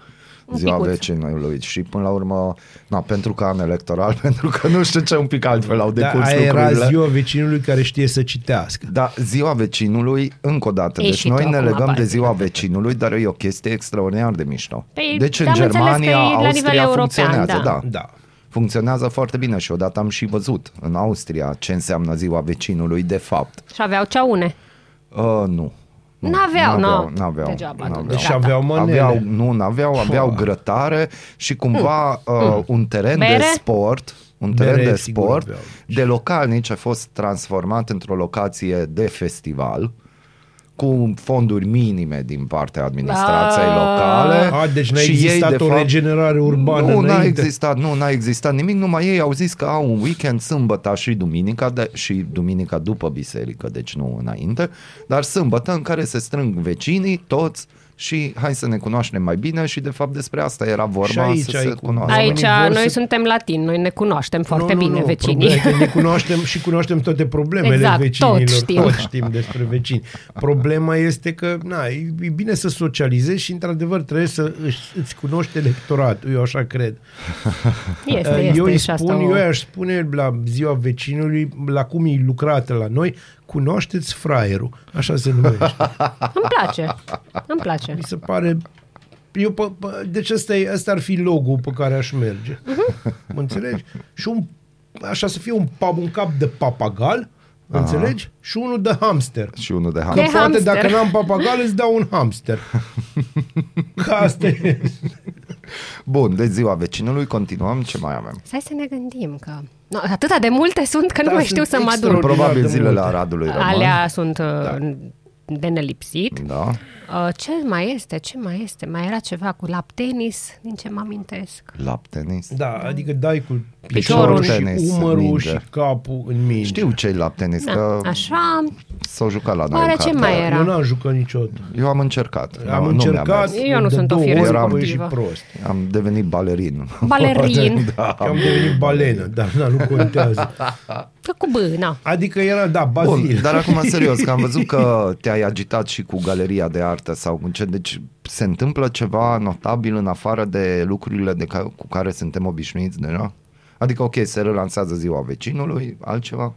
Un ziua picuț. vecinului și până la urmă, na, pentru că an electoral, [laughs] pentru că nu știu ce un pic altfel au Da, decurs aia era lucrurile. ziua vecinului care știe să citească. Da, ziua vecinului, încă o dată. Ei, Deci și noi tu ne acum, legăm de Pazi. ziua vecinului, dar e o chestie extraordinar de mișto. Păi, deci în am înțeles că Germania, e la nivel Austria european, funcționează, da. da. Da. Funcționează foarte bine și odată am și văzut în Austria ce înseamnă ziua vecinului de fapt. Și aveau ceaune. Uh, nu. Nu, N-aveau, n-aveau, nu. n-aveau, Degeaba, n-aveau. atunci. Deci Gata. aveau manele. Aveau, nu, n-aveau, aveau grătare și cumva uh, un teren Bere? de sport, un teren Bere, de sigur, sport aveau. de localnici a fost transformat într-o locație de festival cu fonduri minime din partea administrației Ah. locale. A, deci n-a și existat ei, de o fapt, regenerare urbană Nu, n-a înainte? existat, nu, n-a existat nimic, numai ei au zis că au un weekend sâmbătă și duminica de, și duminica după biserică, deci nu înainte, dar sâmbătă în care se strâng vecinii, toți și hai să ne cunoaștem mai bine și de fapt despre asta era vorba Și aici să ai se cu- cunoască. Aici Oamenii vor noi să- suntem latini, noi ne cunoaștem foarte nu, nu, bine nu, vecinii. Problema e că ne [laughs] cunoaștem și cunoaștem toate problemele Exact, vecinilor. tot știm. Tot [laughs] știm despre vecini. Problema este că na, e e bine să socializezi și într-adevăr trebuie să își- îți cunoști electoratul, eu așa cred. Este, [laughs] Uh, este eu îi și asta spun, o- eu aș spune la ziua vecinului, la cum e lucrat la noi, Cunoașteți fraierul, așa se numește. [laughs] Îmi place. Îmi place. Mi se pare... Eu, pe, pe, deci ăsta, e, ăsta ar fi logo pe care aș merge. Mhm. Mă înțelegi? Și un, așa să fie un, pap, un cap de papagal, mă înțelegi? Și unul de hamster. Și unul de Că De hamster. poate hamster. dacă n-am papagal îți dau un hamster. [laughs] Că asta e. Bun, de ziua vecinului continuăm. Ce mai avem? Hai să ne gândim că... No, atâta de multe sunt că nu Da, mai sunt știu să mă adun. extraordinar Probabil de zilele multe. Aradului rămân. Alea sunt uh, de nelipsit. Da. Uh, ce mai este? Ce mai este? Mai era ceva cu lap tenis, din ce mă amintesc. Lap tenis. Da, adică dai cu Piciorul piciorul și tenis în umărul minge. și capul în minge. Știu ce lap tenis, Da, că așa, s-au jucat la noi Oare în ce carte. mai era? Eu n-am jucat niciodată. Eu am încercat. Am Nu- nu mi-a încercat, mers. Eu nu de sunt o două fire ori, am sportivă. ieșit prost. Am devenit balerin. [laughs] balerin. [laughs] da. Că am devenit balenă, dar na, nu contează. Că cu B, na. Adică era, da, bazil. Bun, dar acum [laughs] serios, că am văzut că te-ai agitat și cu galeria de artă sau cu ce, deci se întâmplă ceva notabil în afară de lucrurile de ca, cu care suntem obișnuiți deja? Adică, ok, se relansează ziua vecinului, altceva?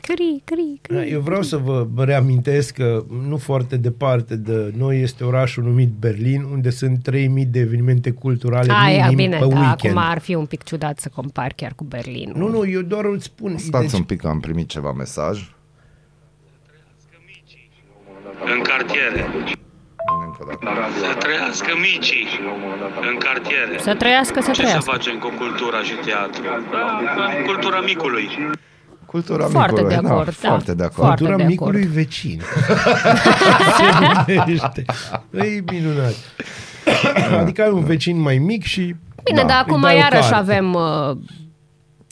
Cri, cri, Da, cri. Eu vreau să vă reamintesc că nu foarte departe de noi este orașul numit Berlin, unde sunt 3000 de evenimente culturale Aia, minim bine, pe da, weekend. acum ar fi un pic ciudat să compar chiar cu Berlin. Nu, nu, eu doar îți spun. Stați deci, un pic că am primit ceva mesaj. în cartiere. Încă o dată. Să trăiască micii în cartiere. Să trăiască, să Ce să trăiască. facem cu cultura și teatru? Da, cultura micului. Cultura Foarte micului, de acord, da. Foarte de acord. Foarte Cultura de micului acord. vecin. [laughs] Se numește. E minunat. [coughs] adică ai un vecin mai mic și... Bine, Da, dar îi acum dai o iarăși carte. avem, uh,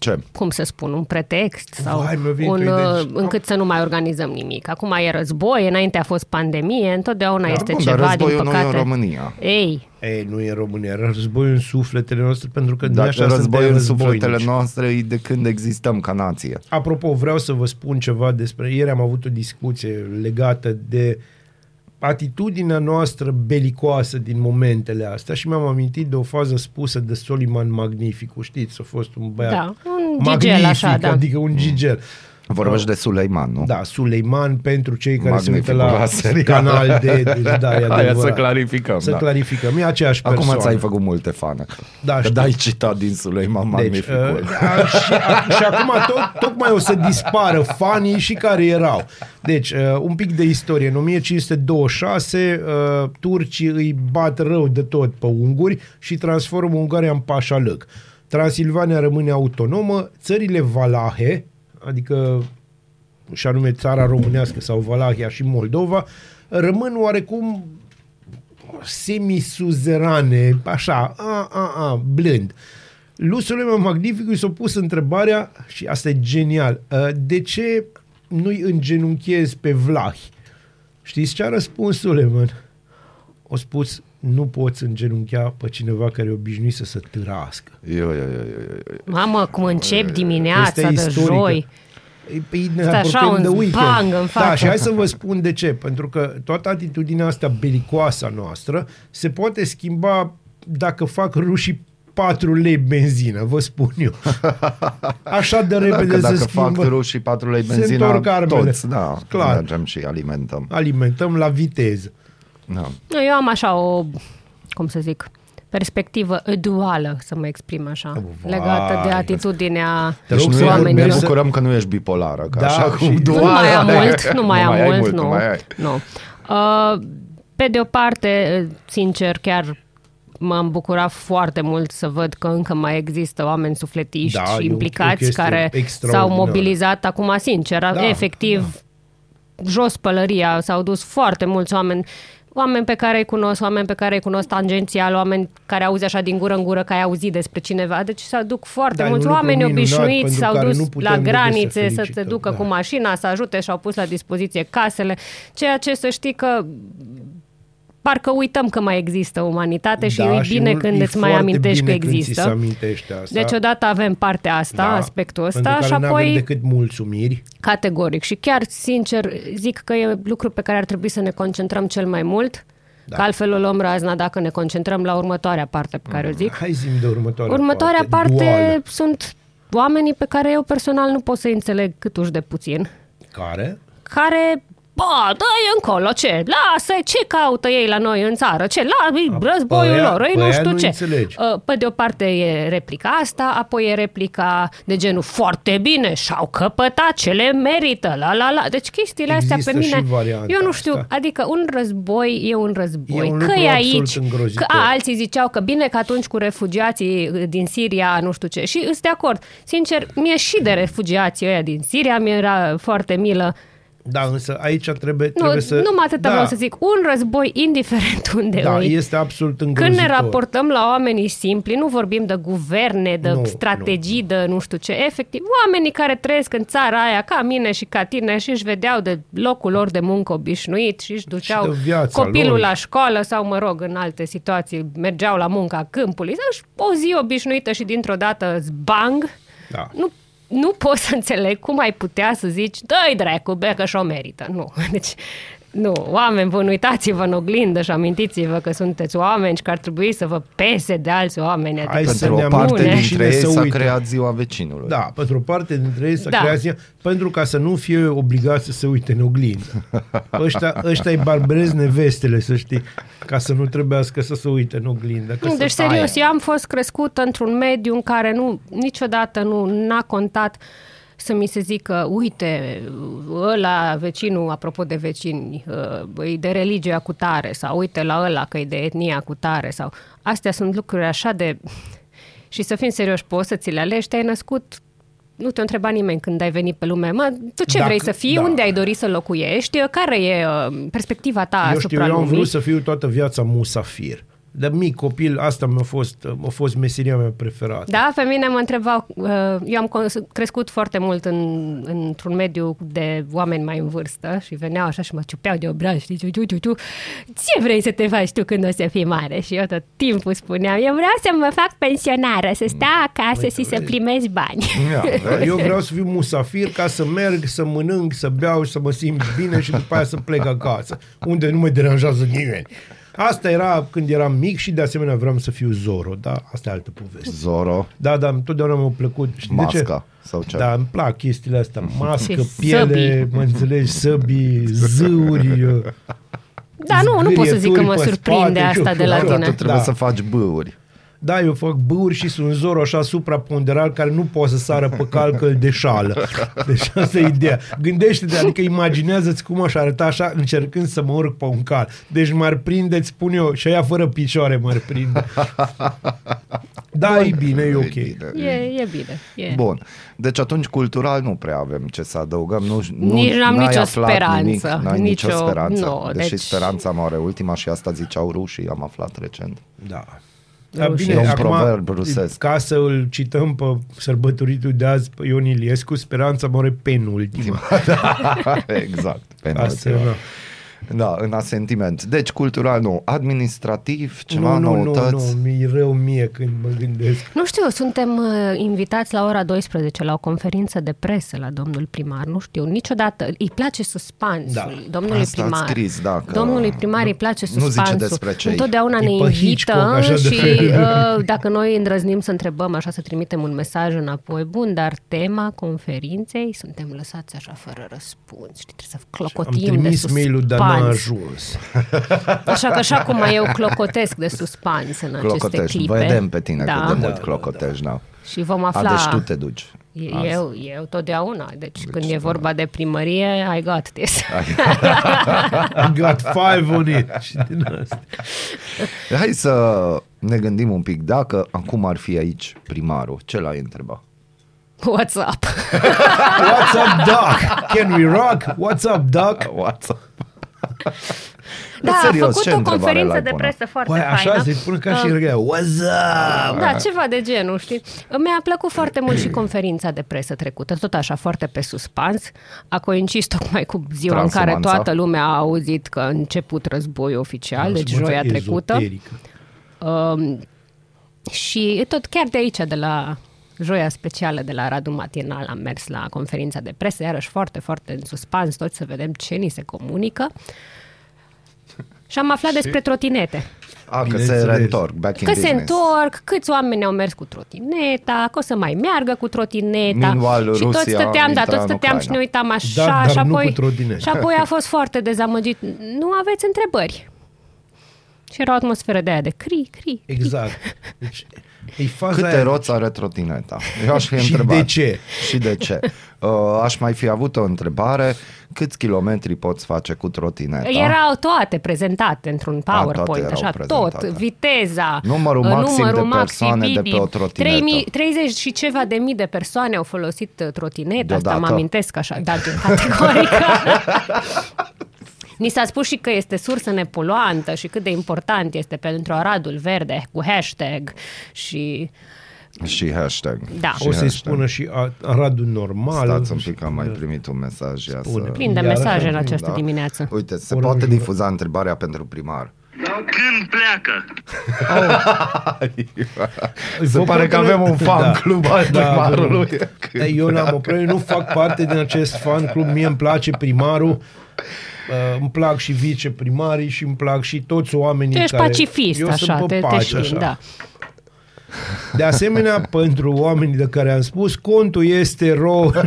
Ce? cum să spun, un pretext sau Vai, mi-a venit un, o idee. uh, încât să nu mai organizăm nimic. Acum e război, înainte a fost pandemie, întotdeauna este Da, Bun, ceva, dar din războiul nu păcate. e în România. Ei, Ei, nu e în România, era războiul în sufletele noastre pentru că noi Dar așa războiul suntem în războinici. sufletele noastre e de când existăm ca nație. Apropo, vreau să vă spun ceva despre... Ieri am avut o discuție legată de atitudinea noastră belicoasă din momentele astea și mi-am amintit de o fază spusă de Soliman Magnificu, știți, a fost un băiat Da, un magnific, gigel așa, da. adică un gigel. Vorbești de Suleiman, nu? Da, Suleiman pentru cei care Magnific, se uită la, la [laughs] serial. canal de... de da, e Aia să adevărat. clarificăm, Să da. clarificăm, e aceeași Acum persoană. ți-ai făcut multe fane. Da, că știu. dai citat din Suleiman Deci, Magnificul. uh, a, și, a, și acum tot, tocmai o să dispară fanii și care erau. Deci, uh, un pic de istorie. În 1526, uh, turcii îi bat rău de tot pe unguri și transformă Ungaria în pașalăc. Transilvania rămâne autonomă, țările Valahe, adică și anume țara românească sau Valahia și Moldova, rămân oarecum semisuzerane, așa, a, a, a, blând. Lui Suleiman Magnificul s-a pus întrebarea, și asta e genial, uh, de ce nu-i îngenunchezi pe Vlahi? Știți ce a răspuns Suleiman? O spus, nu poți îngenunchea pe cineva care e obișnuit să se târască. Eu, eu, eu, eu, eu. mamă, cum încep dimineața Este de istorică. joi. Ei, Păi ne Stai așa, apropiem un de weekend. bang în față. Da, și hai să vă spun de ce. Pentru că toată atitudinea asta belicoasă a noastră se poate schimba dacă fac rușii 4 lei benzină, vă spun eu. [laughs] Așa de repede Dacă, dacă se fac schimbă. ruși și 4 lei Se benzina, întorc armele. toți, da, Clar. mergem și alimentăm. Alimentăm la viteză. Da. Nu, Eu am așa o, cum să zic, perspectivă duală, să mă exprim așa, Vai. legată de atitudinea Te Deci rog nu să- e, ne mergi să- bucurăm că nu ești bipolară, că Da, așa și- cum Nu Nu duală, mai am [laughs] da, mult, nu mai am ai mult, nu. nu mai ai. nu. Uh, pe de o parte, sincer, chiar m-am bucurat foarte mult să văd că încă mai există oameni sufletiști Da, și e o- o implicați chestie care s-au extraordinară. mobilizat acum, sincer, Da, efectiv, jos pălăria, s-au dus foarte mulți oameni oameni pe care îi cunosc, oameni pe care îi cunosc tangențial, oameni care auzi așa din gură în gură că ai auzit despre cineva. Deci s-au duc foarte Da, e mulți un lucru oameni minunat obișnuiți, pentru s-au care dus nu putem la decât să granițe să, se felicităm, ducă da. cu mașina, să ajute și au pus la dispoziție casele, ceea ce să știi că parcă uităm că mai există umanitate și Da, e bine nu- când e îți mai foarte amintești că bine când ți se există. amintește asta. Deci odată avem partea asta, Da, aspectul ăsta pentru și care n-avem apoi decât mulțumiri. categoric și chiar sincer zic că e lucru pe care ar trebui să ne concentrăm cel mai mult, da. că altfel o luăm razna dacă ne concentrăm la următoarea parte pe care o zic. Hai zi de următoarea Următoarea parte duală. sunt oamenii pe care eu personal nu pot să înțeleg cât uși de puțin. Care? care Bă, dă-i încolo, ce? lasă ce caută ei la noi în țară? Ce? La războiul pe aia- lor, ei pe nu aia știu nu ce. înțelegi. Uh, Pe de o parte e replica asta, apoi e replica de genul foarte bine, și-au căpătat ce le merită, la la la. Deci chestiile astea Există pe mine, și varianta eu nu știu, asta. adică un război e un război. E un că lucru e absolut aici, îngrozitor. că a, alții ziceau că bine că atunci cu refugiații uh, din Siria, nu știu ce. Și sunt de acord. Sincer, mie și de refugiații ăia din Siria mi era foarte milă. Da, însă aici trebuie, Nu, trebuie să... numai atâta da, vreau să zic. Un război, indiferent [laughs] unde Da, îi. este absolut Când îngrozitor. ne raportăm la oamenii simpli, nu vorbim de guverne, de Nu, strategii, de nu știu ce, efectiv, oamenii care trăiesc în țara aia, ca mine și ca tine, și își vedeau de locul lor de muncă obișnuit și își duceau de viața copilul lor. la școală sau, mă rog, în alte situații, mergeau la munca câmpului, sau o zi obișnuită și dintr-o dată zbang, Da. nu, nu pot să înțeleg cum ai putea să zici, dă-i dracu, bă, că și-o merită. Nu, [laughs] deci, nu, oameni buni, uitați-vă în oglindă și amintiți-vă că sunteți oameni și că ar trebui să vă pese de alți oameni. Adică, Hai să Pentru ne o parte amintim dintre cine ei să s-a uite. creat ziua vecinului. Da, pentru o parte dintre ei s-a Da. creat zi- pentru ca să nu fie obligați să se uite în oglindă. [laughs] Ăștia, ăștia îi barberez nevestele, să știi, ca să nu trebuiască să se uite în oglindă. Că nu, să deci taie. serios, eu am fost crescută într-un mediu în care nu, niciodată nu n-a contat să mi se zică, uite, ăla, vecinul, apropo de vecini, uh, e de religia cu tare, sau uite la ăla că e de etnia cu tare, sau astea sunt lucruri așa de... [laughs] Și să fim serioși, poți să ți le alegi, te-ai născut nu te întreba nimeni când ai venit pe lume, mă, tu ce Dacă- vrei să fii, da. unde ai dori să locuiești, care e uh, perspectiva ta Eu asupra știu, eu am lumii? vrut să fiu toată viața musafir. De mic copil, asta mi-a fost, a fost meseria mea preferată. Da, pe mine mă întrebau, uh, eu am cons- crescut foarte mult în, într-un mediu de oameni mai în vârstă și veneau așa și mă ciupeau de obraj, știi, ciu, ciu, ciu, ciu. ce vrei să te faci tu când o să fii mare? Și eu tot timpul spuneam, eu vreau să mă fac pensionară, să stau acasă și să primesc bani. Ia, Eu [laughs] vreau să fiu musafir ca să merg, să mănânc, să beau și să mă simt bine și după aia să plec acasă, unde nu mă deranjează nimeni. Asta era când eram mic și de asemenea vreau să fiu Zoro, da? Asta e altă poveste. Zoro, Da, da, întotdeauna mi-a plăcut. Știi de ce? masca sau ce? Da, îmi plac chestiile astea. [laughs] Mască, Și piele, săbii. mă înțelegi, săbii, zâuri. [laughs] uh, Da, nu, nu pot să zic că mă zgârieturi pe surprinde spate și asta eu- de la Da, dar tine. tu trebuie Da. să faci bâuri. Da, eu fac bâuri și sunt Zoro așa supraponderal care nu poate să sară pe cal că îl deșală. Deci asta e ideea. Gândește-te, adică imaginează-ți cum aș arăta așa încercând să mă urc pe un cal. Deci m-ar prinde, îți spun eu, și aia fără picioare m-ar prinde. Da, e bine, e ok. Bine. E, e bine. E. Bun. Deci atunci cultural nu prea avem ce să adăugăm. Nu, nu, Nici n-am n-ai nicio aflat speranță. Nimic, n-ai nicio, Nicio- speranță. nu, Deși deci- speranța moare ultima și asta ziceau rușii, am aflat recent. Da. Da, Rușii. bine, E un acum, proverb rusesc. ca să îl cităm pe sărbătoritul de azi, pe Ion Iliescu, speranța moare penultima. [laughs] exact. Asta, penultima. da. Da, în asentiment. Deci, cultural nu. Administrativ, ceva nu, nu, nu, noutăți. nu, mi-e rău mie când mă gândesc. Nu știu, suntem uh, invitați la ora 12 la o conferință de presă la domnul primar. Nu știu, niciodată. Îi place suspansul Da. domnului Asta ați primar. scris, da, că Domnului primar îi place nu zice suspansul. despre cei. Întotdeauna E ne pe Hitchcock, invită așa de și fel. uh, dacă noi îndrăznim să întrebăm, așa să trimitem un mesaj înapoi. Bun, dar tema conferinței suntem lăsați așa fără răspuns. Știi, trebuie să Am clocotim de trimis suspans. mail-ul, dar n-a ajuns. [laughs] Așa că așa cum eu clocotesc de suspans în aceste Clocotești. clipe. Vedem pe tine da. cât de mult Da, da, clocotești, da. Și vom A, afla... deci tu te duci. E- azi. Eu, eu totdeauna. Deci, deci când e vorba de primărie, I got this. I got five on it. Și din asta. Hai să ne gândim un pic. Dacă acum ar fi aici primarul, ce l-ai întreba? What's up? What's up, Doc? Can we rock? What's up, Doc? WhatsApp. Da, Serios, a făcut ce o întrebare conferință l-ai de pune? presă foarte Păi așa faină. se spune ca și Uh, regea. What's up? Da, ceva de genul, știi? Mi-a plăcut foarte mult și [clears throat] conferința de presă trecută, tot așa, foarte pe suspans. A coincis tocmai cu ziua în care Transumanța. toată lumea a auzit că a început războiul oficial, deci Sumața joia trecută. ezoterică. Um, și tot chiar de aici, de la joia specială de la Radu Matinal, am mers la conferința de presă, iarăși foarte, foarte în suspans, toți să vedem ce ni se comunică. Și am aflat despre trotinete. A, că se Bineînțeles. reîntorc, back in Că se business. întorc, câți oameni au mers cu trotineta, că o să mai meargă cu trotineta. Meanwhile, și toți Rusia stăteam, da, intra toți în stăteam și Ucraina. ne uitam așa Da, dar și nu apoi, cu trotineta. și apoi a fost foarte dezamăgit. Nu aveți întrebări. Și era o atmosferă de aia de cri, cri. Exact. Deci, [laughs] e faza Câte aia. roți are trotineta? Eu aș fi [laughs] Și întrebat. de ce? Și de ce? [laughs] Uh, aș mai fi avut o întrebare. Câți kilometri poți face cu trotineta? Erau toate prezentate într-un toate PowerPoint, erau așa, prezentate. tot, viteza, Numărul uh, maxim de maxim, persoane de pe minim. o trotinetă. 3000 30 și ceva de mii de persoane au folosit uh, trotineta, asta mă Deodată? amintesc așa, da, categoric. [laughs] Ni s-a spus și că este sursă nepoluantă și cât de important este pentru Aradul Verde cu hashtag și Și hashtag. Da. Și O să-i hashtag. spună și a- Aradul normal. Stați un pic, că am mai primit un mesaj. Ia Spune. să... plin de Iar mesaje așa, în această Da. dimineață. Uite, se Oră poate jură. difuza întrebarea pentru primar. Când pleacă? [laughs] Se Vă pare că poate- avem un fan Da. club al Da, primarului. Da, Eu n-am o problemă, nu fac parte din acest fan club, mie îmi place primarul, uh, îmi plac și viceprimarii și îmi plac și toți oamenii Tu ești care... pacifist, Eu așa, sunt pe te, te pace, știm, așa. da. De asemenea, [laughs] pentru oamenii de care am spus, contul este ro. [laughs]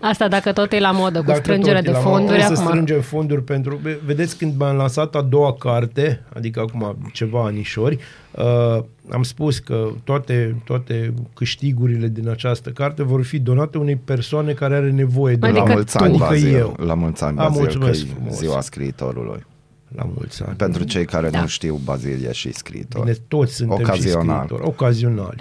Asta dacă tot e la modă, cu Dacă strângere tot de e la fonduri modă, acum. Să strângem fonduri pentru... Ve- Vedeți, când m-am lansat a doua carte, adică acum ceva anișori, uh, am spus că toate, toate câștigurile din această carte vor fi donate unei persoane care are nevoie de Adică La mulți ani, Adică Bazil. eu. La mulți ani, A, Bazil, că mulțumesc e frumos. ziua scriitorului. La mulți ani. Pentru cei care Da. nu știu, Bazil e și scriitor. Bine, toți suntem Ocazional. și scriitori, ocazionali.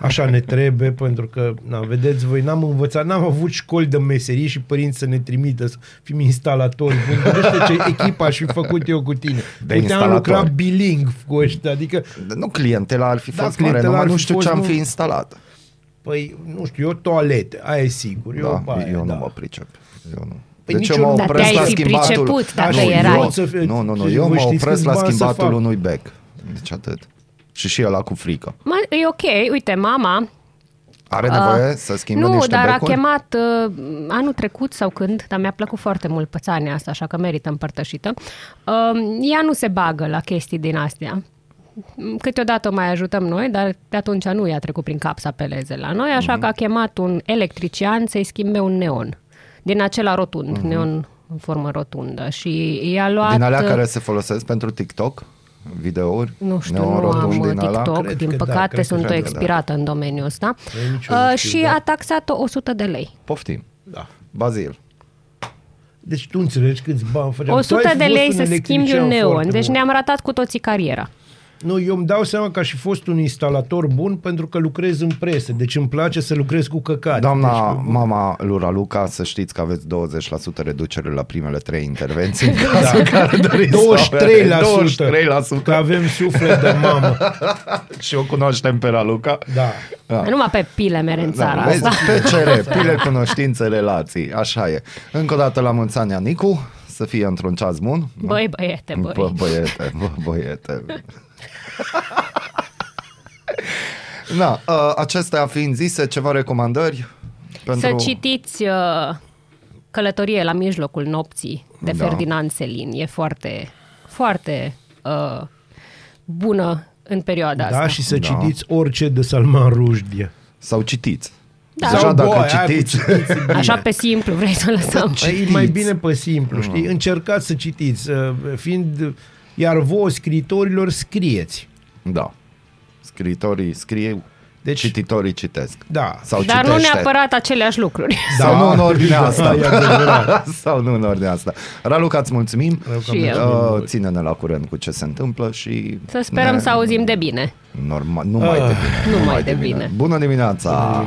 Așa ne trebuie, pentru că, na, vedeți voi, n-am învățat, n-am avut școli de meserii și părinți să ne trimită să fim instalatori. buni. Gândește ce echipă aș fi făcut eu cu tine. De Puteam instalator. lucra biling cu ăștia, adică, Nu clientela ar fi Da, fost mare, clientela numai ar nu fi știu fost ce am nu- fi instalat. păi, nu știu, eu toalete, aia e sigur. Eu, Da, aia, eu da. nu mă pricep. Eu nu. Păi deci nici eu mă eu nu. Dar opresc te-ai la fi schimbatul... priceput dacă nu, erai. Eu, Să fie- nu, nu, nu, Vă eu mă știți opresc câți la bani să schimbatul fac? unui bec. Deci atât. Și și ăla cu frică. Ma, e ok, uite, mama Are nevoie să schimbe nu, niște dar becuri? a chemat uh, anul trecut sau când, dar mi-a plăcut foarte mult pățania asta, așa că merită împărtășită. Uh, ea nu se bagă la chestii din astea. Câteodată o mai ajutăm noi, dar de atunci nu i-a trecut prin cap să apeleze la noi, așa Mhm. că a chemat un electrician să-i schimbe un neon. Din acela rotund, neon în formă rotundă. Și i-a luat... Mhm. Din alea uh, care se folosesc pentru TikTok? Videouri? nu știu, nu Neorotund am din uh, alea? TikTok, Cred din că da, păcate cred că sunt da, o da. expirată în domeniul ăsta. Păi nici eu nu Uh, știu, și da. a taxat-o 100 de lei. Poftim. Da. Bazil. Deci tu înțelegi câți bani făceam. Tu 100 ai de fost lei un să schimbi electrician un neon. foarte Deci bun. ne-am ratat cu toții cariera. Nu, eu îmi dau seama că aș fi fost un instalator bun pentru că lucrez în presă. Deci îmi place să lucrez cu căcate. Doamna deci, mama lui Raluca, să știți că aveți 20% reducere la primele trei intervenții [laughs] în cazul în care doriți să 23%, 23%. că avem suflet de mamă. [laughs] Și o cunoaștem pe Raluca. Da. Da. Numai pe pile mere în țara vezi, asta. PCR, [laughs] pile cunoștințe, relații, așa e. Încă o dată la mulți ani, Nicu, să fie într-un ceas bun. Băi, băiete, băi. Bă, băiete, bă, băiete. [laughs] Na, uh, acestea fiind zise, ceva recomandări? Pentru... Să citiți uh, Călătorie la mijlocul nopții de Da. Ferdinand Selin. E foarte, foarte uh, bună în perioada Da, asta. și să Da. citiți orice de Salman Rushdie. Sau citiți. Da. Deja Sau dacă boi, hai cu citiți... citiți, e bine. Așa pe simplu vrei să lăsăm. E mai bine pe simplu, știi? Încercați să citiți. uh, Fiind, iar voi, scritorilor, scrieți. Da. Scriitorii scriu, Deci- cititorii citesc. Da. Sau Dar nu citește. neapărat aceleași lucruri. [laughs] Sau nu în ordinea da, asta. e adevărat. [laughs] Sau nu în ordinea asta. Raluca, îți mulțumim. Și eu. Uh, ține-ne la curent cu ce se întâmplă și... Să sperăm ne- să auzim de bine. Normal, numai de bine. Numai de bine. Bună dimineața!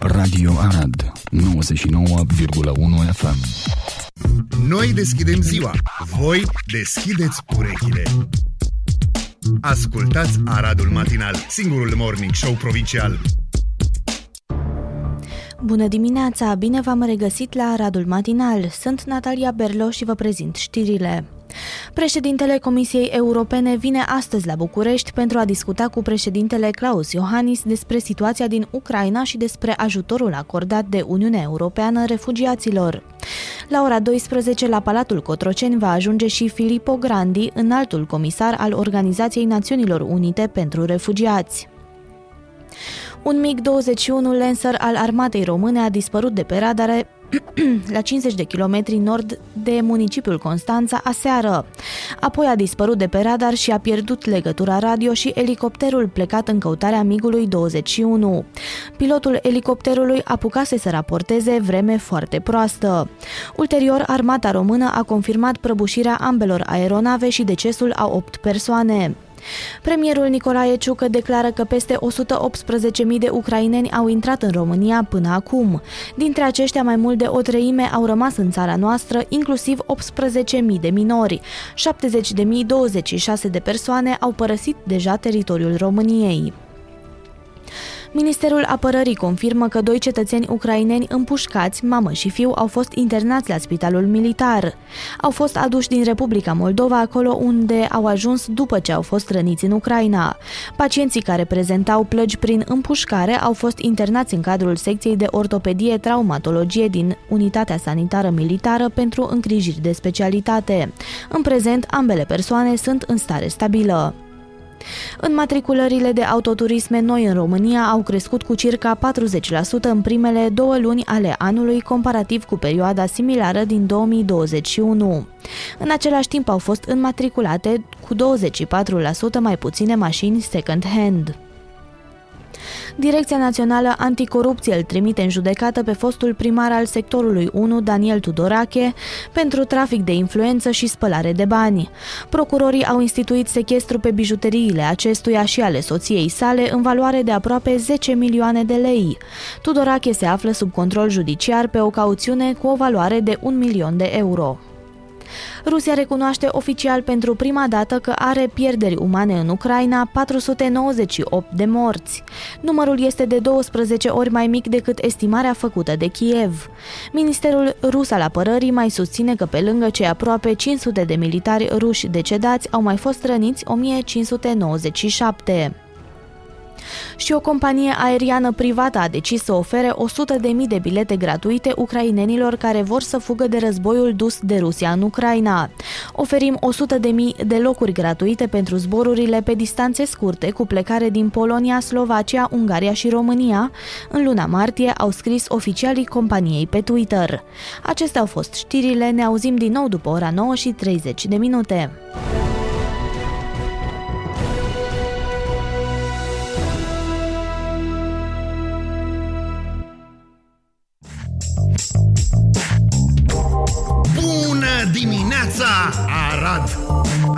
Radio Arad 99,1 FM Noi deschidem ziua, voi deschideți urechile. Ascultați Aradul Matinal, singurul morning show provincial. Bună dimineața! Bine v-am regăsit la Aradul Matinal. Sunt Natalia Berlo și vă prezint știrile. Președintele Comisiei Europene vine astăzi la București pentru a discuta cu președintele Klaus Iohannis despre situația din Ucraina și despre ajutorul acordat de Uniunea Europeană refugiaților. La ora 12, la Palatul Cotroceni va ajunge și Filippo Grandi, înaltul comisar al Organizației Națiunilor Unite pentru Refugiați. Un MiG-21 Lancer al armatei române a dispărut de pe radare la 50 de kilometri nord de municipiul Constanța aseară. Apoi a dispărut de pe radar și a pierdut legătura radio și elicopterul plecat în căutarea migului 21. Pilotul elicopterului apucase să raporteze vreme foarte proastă. Ulterior, armata română a confirmat prăbușirea ambelor aeronave și decesul a 8 persoane. Premierul Nicolae Ciucă declară că peste 118.000 de ucraineni au intrat în România până acum. Dintre aceștia, mai mult de o treime au rămas în țara noastră, inclusiv 18.000 de minori. 70.026 de persoane au părăsit deja teritoriul României. Ministerul Apărării confirmă că doi cetățeni ucraineni împușcați, mamă și fiu, au fost internați la spitalul militar. Au fost aduși din Republica Moldova, acolo unde au ajuns după ce au fost răniți în Ucraina. Pacienții care prezentau plăgi prin împușcare au fost internați în cadrul secției de ortopedie traumatologie din Unitatea Sanitară Militară pentru îngrijiri de specialitate. În prezent, ambele persoane sunt în stare stabilă. Înmatriculările de autoturisme noi în România au crescut cu circa 40% în primele două luni ale anului comparativ cu perioada similară din 2021. În același timp au fost înmatriculate cu 24% mai puține mașini second-hand. Direcția Națională Anticorupție îl trimite în judecată pe fostul primar al sectorului 1, Daniel Tudorache, pentru trafic de influență și spălare de bani. Procurorii au instituit sechestru pe bijuteriile acestuia și ale soției sale în valoare de aproape 10 milioane de lei. Tudorache se află sub control judiciar pe o cauțiune cu o valoare de 1 milion de euro. Rusia recunoaște oficial pentru prima dată că are pierderi umane în Ucraina, 498 de morți. Numărul este de 12 ori mai mic decât estimarea făcută de Kiev. Ministerul rus al apărării mai susține că pe lângă cei aproape 500 de militari ruși decedați au mai fost răniți 1597 și o companie aeriană privată a decis să ofere 100.000 de bilete gratuite ucrainenilor care vor să fugă de războiul dus de Rusia în Ucraina. Oferim 100.000 de locuri gratuite pentru zborurile pe distanțe scurte cu plecare din Polonia, Slovacia, Ungaria și România. În luna martie au scris oficialii companiei pe Twitter. Acestea au fost știrile, ne auzim din nou după ora 9 și 30 de minute.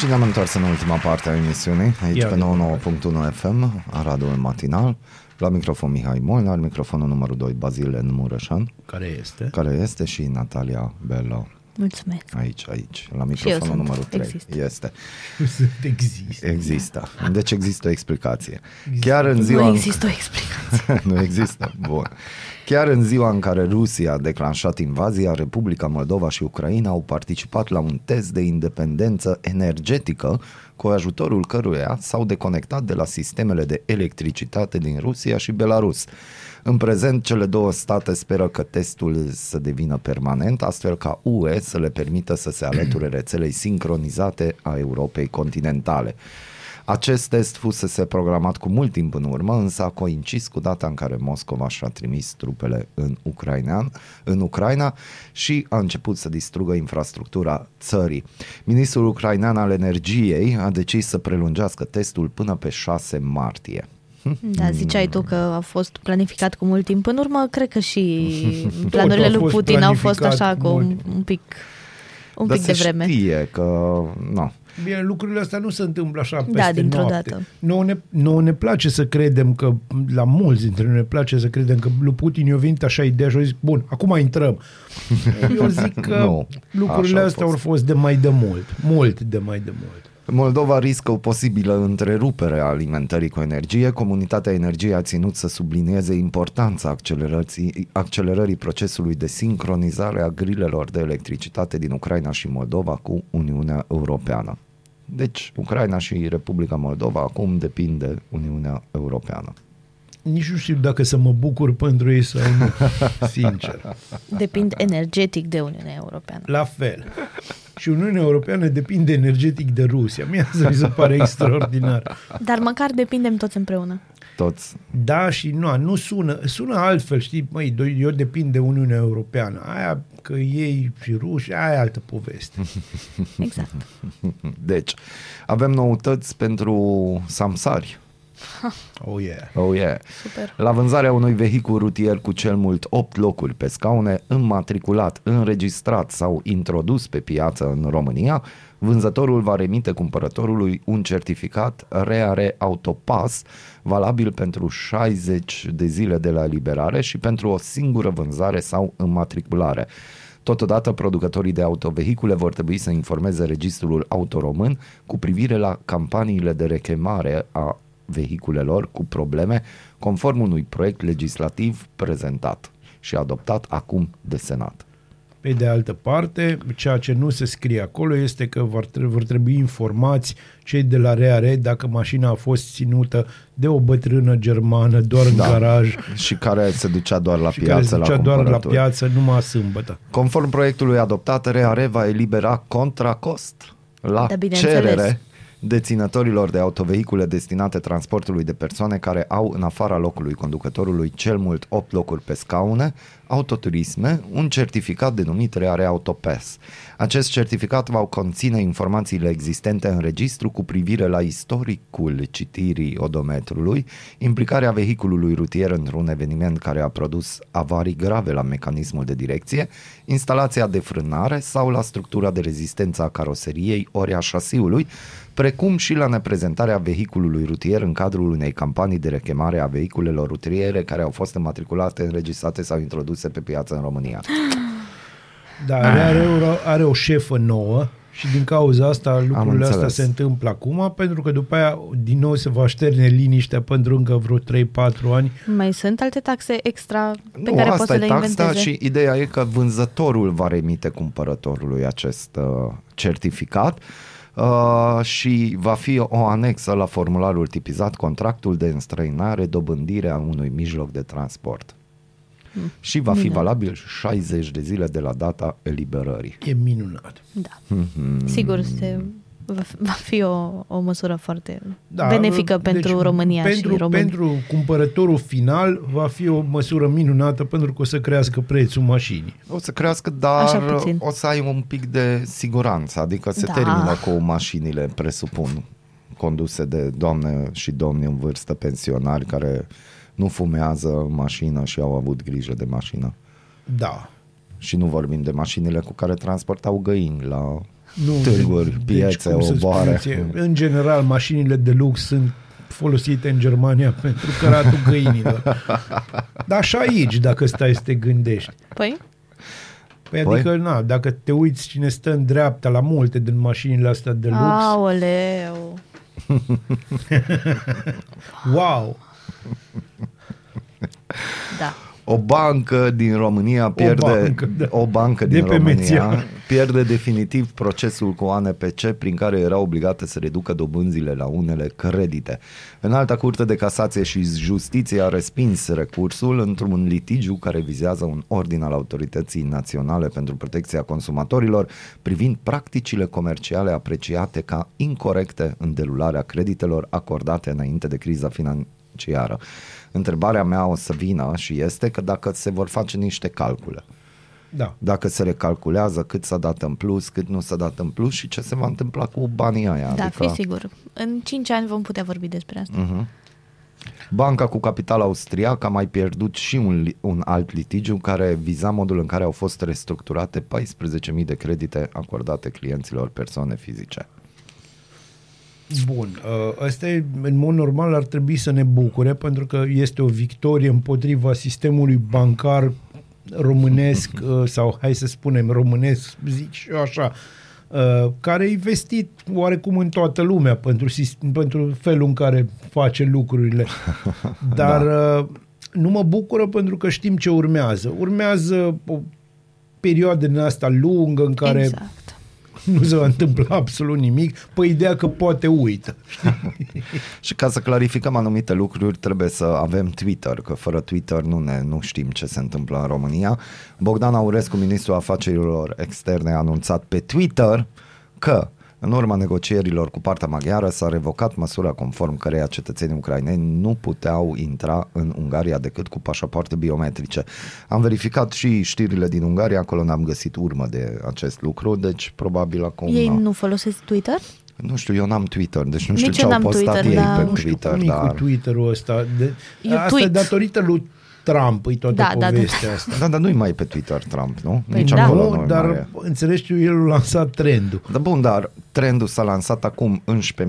Și ne-am întors în ultima parte a emisiunii, aici Ia pe uite. 99.1 FM, Aradul Matinal. La microfon Mihai Molnar, microfonul numărul 2 Bazile Mureșan, Care este? care este și Natalia Bello. Mulțumesc! Aici, aici, la eu microfonul sunt. numărul 3. Există. Este. Există. Există. Deci există o explicație. Chiar în ziua Nu în- există o explicație. [laughs] nu există. Bun. Chiar în ziua în care Rusia a declanșat invazia, Republica Moldova și Ucraina au participat la un test de independență energetică cu ajutorul căruia s-au deconectat de la sistemele de electricitate din Rusia și Belarus. În prezent, cele două state speră că testul să devină permanent, astfel ca UE să le permită să se alăture rețelei sincronizate a Europei continentale. Acest test fusese programat cu mult timp în urmă, însă a coincis cu data în care Moscova și-a trimis trupele în Ucraina, în Ucraina și a început să distrugă infrastructura țării. Ministrul ucrainean al energiei a decis să prelungească testul până pe 6 martie. Da, ziceai tu că a fost planificat cu mult timp în urmă, cred că și [laughs] planurile a lui fost Putin au fost planificat așa cu un, mult. un pic un Dar pic se de vreme. știe că, nu, Bine, lucrurile astea nu se întâmplă așa peste Da, dintr-o noapte. dată. Nouă ne, nouă ne place să credem că, la mulți dintre noi ne place să credem că lui Putin i-a venit așa ideea și a zis, bun, acum intrăm. [laughs] Eu zic că Nu, lucrurile așa a astea au fost. fost de mai de mult. Mult de mai de mult. Moldova riscă o posibilă întrerupere a alimentării cu energie. Comunitatea Energiei a ținut să sublinieze importanța accelerării, accelerării procesului de sincronizare a grilelor de electricitate din Ucraina și Moldova cu Uniunea Europeană. Deci, Ucraina și Republica Moldova acum depind de Uniunea Europeană. Nici nu știu dacă să mă bucur pentru ei sau nu, [laughs] sincer. Depind energetic de Uniunea Europeană. La fel. Și Uniunea Europeană depinde energetic de Rusia. Mie asta mi se pare extraordinar. Dar măcar depindem toți împreună. Toți. Da și nu, nu sună, sună altfel, știi, măi, do- eu depind de Uniunea Europeană. Aia că ei și ruși, aia e altă poveste. [laughs] Exact. Deci, avem noutăți pentru samsari. Oh yeah. Oh yeah. Super. La vânzarea unui vehicul rutier cu cel mult 8 locuri pe scaune, înmatriculat, înregistrat sau introdus pe piață în România, vânzătorul va remite cumpărătorului un certificat Reare Autopass valabil pentru 60 de zile de la eliberare și pentru o singură vânzare sau înmatriculare. Totodată, producătorii de autovehicule vor trebui să informeze registrul autoromân cu privire la campaniile de rechemare a vehiculelor cu probleme, conform unui proiect legislativ prezentat și adoptat acum de Senat. Pe de altă parte, ceea ce nu se scrie acolo este că vor, tre- vor trebui informați cei de la REARE dacă mașina a fost ținută de o bătrână germană doar în Da. garaj [laughs] Și care se ducea doar la și care piață se la ducea doar la cumpărături. piață numai sâmbătă. Conform proiectului adoptat, REARE va elibera contra cost la Da, bineînțeles. cerere deținătorilor de autovehicule destinate transportului de persoane care au în afara locului conducătorului cel mult 8 locuri pe scaune, autoturisme, un certificat denumit Reare Autopass. Acest certificat va conține informațiile existente în registru cu privire la istoricul citirii odometrului, implicarea vehiculului rutier într-un eveniment care a produs avarii grave la mecanismul de direcție, instalația de frânare sau la structura de rezistență a caroseriei ori a șasiului, precum și la neprezentarea vehiculului rutier în cadrul unei campanii de rechemare a vehiculelor rutiere care au fost înmatriculate, înregistrate sau introduse pe piață în România. [gasps] Dar are, o- are o șefă nouă și din cauza asta lucrurile astea înțeles. se întâmplă acum, pentru că după aia din nou se va șterne liniștea pentru încă vreo 3-4 ani. Mai sunt alte taxe extra pe nu, care asta poți să e le taxa inventeze? și ideea e că vânzătorul va remite cumpărătorului acest uh, certificat uh, și va fi o anexă la formularul tipizat contractul de înstrăinare, dobândire a unui mijloc de transport. Și va fi Minunat. valabil 60 de zile de la data eliberării. E minunat. Da. Sigur, se, va fi- va fi o, o măsură foarte Da, benefică pentru România pentru, și români. Pentru cumpărătorul final va fi o măsură minunată pentru că o să crească prețul mașinii. O să crească, Așa dar puțin. o să ai un pic de siguranță, adică se Da. termină cu mașinile, presupun, conduse de doamne și domni în vârstă, pensionari care nu fumează în mașină și au avut grijă de mașină. Da. Și nu vorbim de mașinile cu care transportau găini la Nu, târguri, deci, piețe, cum să oboare. spuneți, În general, mașinile de lux sunt folosite în Germania [laughs] pentru căratul găinilor. Dar și aici, dacă stai să te gândești. Păi, Păi, Păi? adică, na, dacă te uiți cine stă în dreapta la multe din mașinile astea de lux, aoleu. [laughs] wow! Da. O bancă din România pierde bancă, da. o bancă De din pe România Meția. pierde definitiv procesul cu ANPC prin care era obligată să reducă dobânzile la unele credite. În alta curte de casație și justiție a respins recursul într-un litigiu care vizează un ordin al Autorității Naționale pentru Protecția Consumatorilor privind practicile comerciale apreciate ca incorrecte în derularea creditelor acordate înainte de criza financiară. Întrebarea mea o să vină și este că dacă se vor face niște calcule, Da. dacă se recalculează cât s-a dat în plus, cât nu s-a dat în plus și ce se va întâmpla cu banii aia. Da, adică fi sigur. În 5 ani vom putea vorbi despre asta. Mhm. Banca cu capital austriac a mai pierdut și un, li- un alt litigiu care viza modul în care au fost restructurate 14.000 de credite acordate clienților persoane fizice. Bun, uh, ăsta e, în mod normal ar trebui să ne bucure pentru că este o victorie împotriva sistemului bancar românesc uh, sau hai să spunem românesc, zic și eu așa, uh, care a investit oarecum în toată lumea pentru, sis- pentru felul în care face lucrurile. [laughs] Dar da. nu mă bucură pentru că știm ce urmează. Urmează o perioadă din asta lungă în care Exact. [laughs] nu se va întâmpla absolut nimic, pe ideea că poate uită. [laughs] Și ca să clarificăm anumite lucruri, trebuie să avem Twitter, că fără Twitter nu, ne, nu știm ce se întâmplă în România. Bogdan Aurescu, ministrul afacerilor externe, a anunțat pe Twitter că în urma negocierilor cu partea maghiară s-a revocat măsura conform căreia cetățenii ucraineni nu puteau intra în Ungaria decât cu pașapoarte biometrice. Am verificat și știrile din Ungaria, acolo n-am găsit urmă de acest lucru, deci probabil acum... Ei nu folosesc Twitter? Nu știu, eu n-am Twitter, deci nu Nici știu ce eu au n-am postat Twitter, ei dar- pe Nu știu Twitter, cum e dar... cu Twitter-ul ăsta. De, Eu asta tweet. e datorită lui Trump, e toată Da, da, povestea asta. Da, dar nu-i mai pe Twitter Trump, nu? Păi Nici da. acolo Nu, nu dar mai e. înțelegi tu, el a lansat trendul. Da, bun, dar trendul s-a lansat acum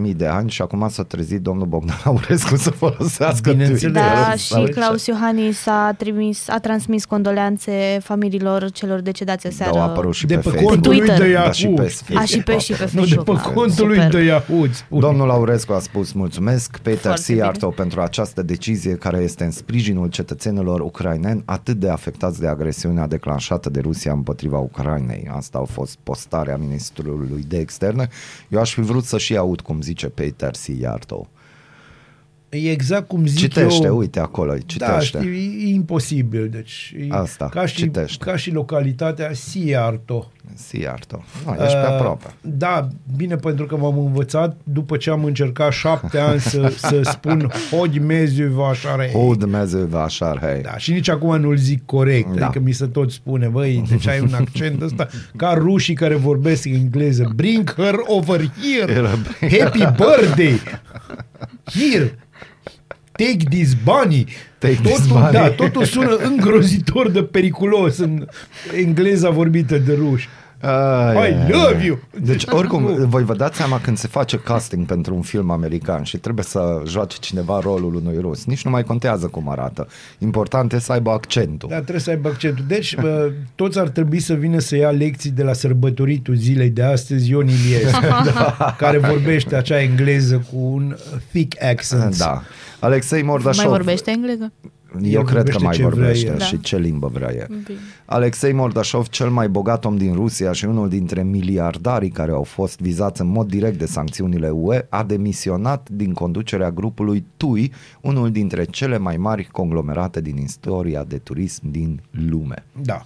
11.000 de ani și acum s-a trezit domnul Bogdan Aurescu să folosească Bineînțeles. Twitter. Da, Sau și ce? Claus Iohannis a, trimis, a transmis condoleanțe familiilor celor decediați aseară. Da, au apărut și de pe, pe Facebook. contul lui Twitter. de Da, Yahoo. și pe Facebook. A, și pe, și pe nu, de Facebook. pe Ah, contul lui super. de Yahoo. îți spun. Domnul Aurescu a spus mulțumesc Peter Foarte Siarto bine. pentru această decizie care este în sprijinul cetățenilor ucraineni atât de afectați de agresiunea declanșată de Rusia împotriva Ucrainei. Asta a fost postarea ministrului de externe. Eu aș fi vrut să și aud cum zice Peter Siarto. E exact cum zic Citește, eu. uite acolo, Da, citește. știi, e imposibil. Deci, e Asta, ca și, citește. ca și localitatea Siarto. Siarto. No, ești pe Uh, aproape. Da, bine, pentru că m-am învățat după ce am încercat șapte ani să, [laughs] să spun Hodi meziu vașare. O, Dumnezeu va așa, hei. Da, și nici acum nu-l zic corect, Da. da. adică mi se tot spune, băi, deci ai un accent ăsta, ca rușii care vorbesc engleză, bring her over here, happy birthday, [laughs] here, take this bunny. Take totul, this bunny. Da, totul sună îngrozitor de periculos în engleza vorbită de ruși. Ai, I love you! Deci, [laughs] oricum, voi vă dați seama când se face casting pentru un film american și trebuie să joace cineva rolul unui rus. Nici nu mai contează cum arată. Important e să aibă accentul. Da, trebuie să aibă accentul. Deci, uh, toți ar trebui să vină să ia lecții de la sărbătoritul zilei de astăzi, Ion Iliescu, [laughs] da. care vorbește acea engleză cu un thick accent. Da. Alexei Mordașov. Mai vorbește engleză? Eu El cred că vorbește mai ce vrea vorbește el. și Da. ce limbă vrea el. Bine. Alexei Mordașov, cel mai bogat om din Rusia și unul dintre miliardarii care au fost vizați în mod direct de sancțiunile UE, a demisionat din conducerea grupului TUI, unul dintre cele mai mari conglomerate din istoria de turism din lume. Da.